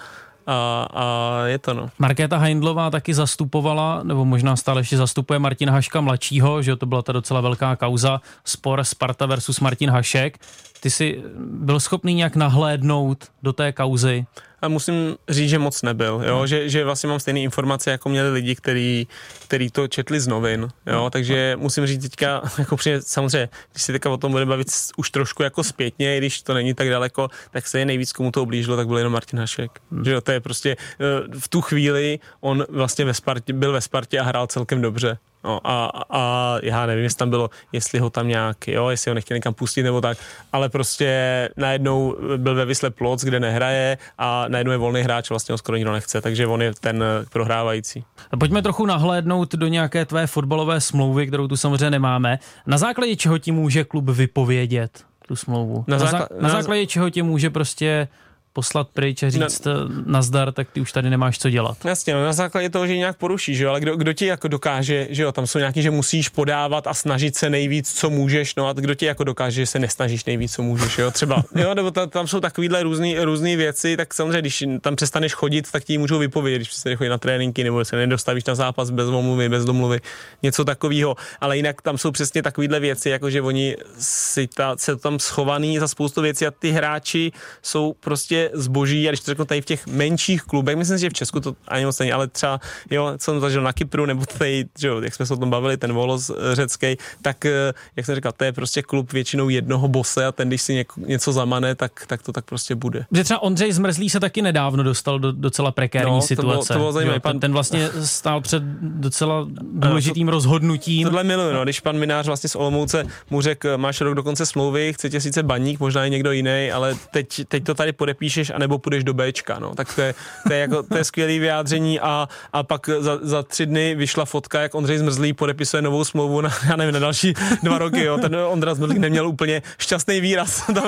a, a je to no. Markéta Heindlová taky zastupovala, nebo možná stále ještě zastupuje Martina Haška mladšího, že to byla ta docela velká kauza, spor Sparta versus Martin Hašek. Ty jsi byl schopný nějak nahlédnout do té kauzy? A musím říct, že moc nebyl, jo? Hmm. Že, že vlastně mám stejné informace, jako měli lidi, který, který to četli z novin, jo? Hmm. takže musím říct teďka, [LAUGHS] jako přijde, samozřejmě, když si teďka o tom bude bavit už trošku jako zpětně, i když to není tak daleko, tak se je nejvíc, komu to oblížilo, tak byl jenom Martin Hašek. Hmm. Že jo, to je prostě, eh, v tu chvíli on vlastně ve Spartě, byl ve Spartě a hrál celkem dobře, No a, a já nevím, jestli tam bylo, jestli ho tam nějak, jo, jestli ho nechtěli někam pustit nebo tak, ale prostě najednou byl ve Vysle Ploc, kde nehraje a najednou je volný hráč, vlastně ho skoro nikdo nechce, takže on je ten prohrávající. Pojďme trochu nahlédnout do nějaké tvé fotbalové smlouvy, kterou tu samozřejmě nemáme. Na základě čeho ti může klub vypovědět tu smlouvu? Na, na, na základě čeho ti může prostě poslat pryč a říct no, nazdar, tak ty už tady nemáš co dělat. Jasně, no na základě toho, že nějak porušíš, že jo, ale kdo, kdo ti jako dokáže, že jo, tam jsou nějaký, že musíš podávat a snažit se nejvíc, co můžeš, no a kdo ti jako dokáže, že se nesnažíš nejvíc, co můžeš, jo, třeba, jo, nebo ta, tam jsou takovýhle různé různé věci, tak samozřejmě, když tam přestaneš chodit, tak ti můžou vypovědět, když přestaneš chodit na tréninky, nebo se nedostavíš na zápas bez omluvy, bez domluvy, něco takového, ale jinak tam jsou přesně takovýhle věci, jako že oni si ta, se tam schovaný za spoustu věcí a ty hráči jsou prostě zboží a když to řeknu tady v těch menších klubech, myslím si, že v Česku to ani moc není, ale třeba, jo, co jsem zažil na Kypru, nebo tady, že jo, jak jsme se o tom bavili, ten volos eh, řecký, tak, eh, jak jsem říkal, to je prostě klub většinou jednoho bose a ten, když si něko, něco zamane, tak, tak to tak prostě bude. Že třeba Ondřej Zmrzlý se taky nedávno dostal do docela prekérní no, situace. To bylo, to bylo jo, pan, ten vlastně stál před docela důležitým to, rozhodnutím. Tohle miluji, no, když pan Minář vlastně z Olomouce mu řekl, máš rok do konce smlouvy, chcete sice baník, možná i někdo jiný, ale teď, teď to tady podepíše napíšeš, anebo půjdeš do Bčka, no. Tak to je, to je, jako, to je skvělý vyjádření a, a pak za, za, tři dny vyšla fotka, jak Ondřej Zmrzlý podepisuje novou smlouvu na, já nevím, na další dva roky, jo. Ten Ondra Zmrzlý neměl úplně šťastný výraz [LAUGHS] na,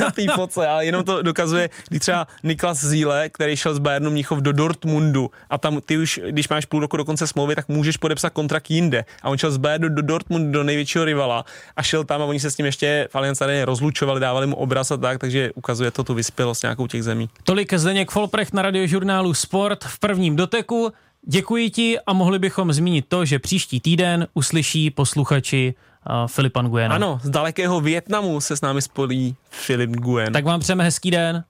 na té fotce, ale jenom to dokazuje, když třeba Niklas Zíle, který šel z Bayernu Mnichov do Dortmundu a tam ty už, když máš půl roku do konce smlouvy, tak můžeš podepsat kontrakt jinde. A on šel z Bayernu do Dortmundu, do největšího rivala a šel tam a oni se s ním ještě v Allianz rozlučovali, dávali mu obraz a tak, takže ukazuje to tu vyspělost nějakou těch zemí. Tolik Zdeněk Folprecht na radiožurnálu Sport v prvním doteku. Děkuji ti a mohli bychom zmínit to, že příští týden uslyší posluchači uh, Filipa Nguyena. Ano, z dalekého Větnamu se s námi spolí Filip Nguyen. Tak vám přejeme hezký den.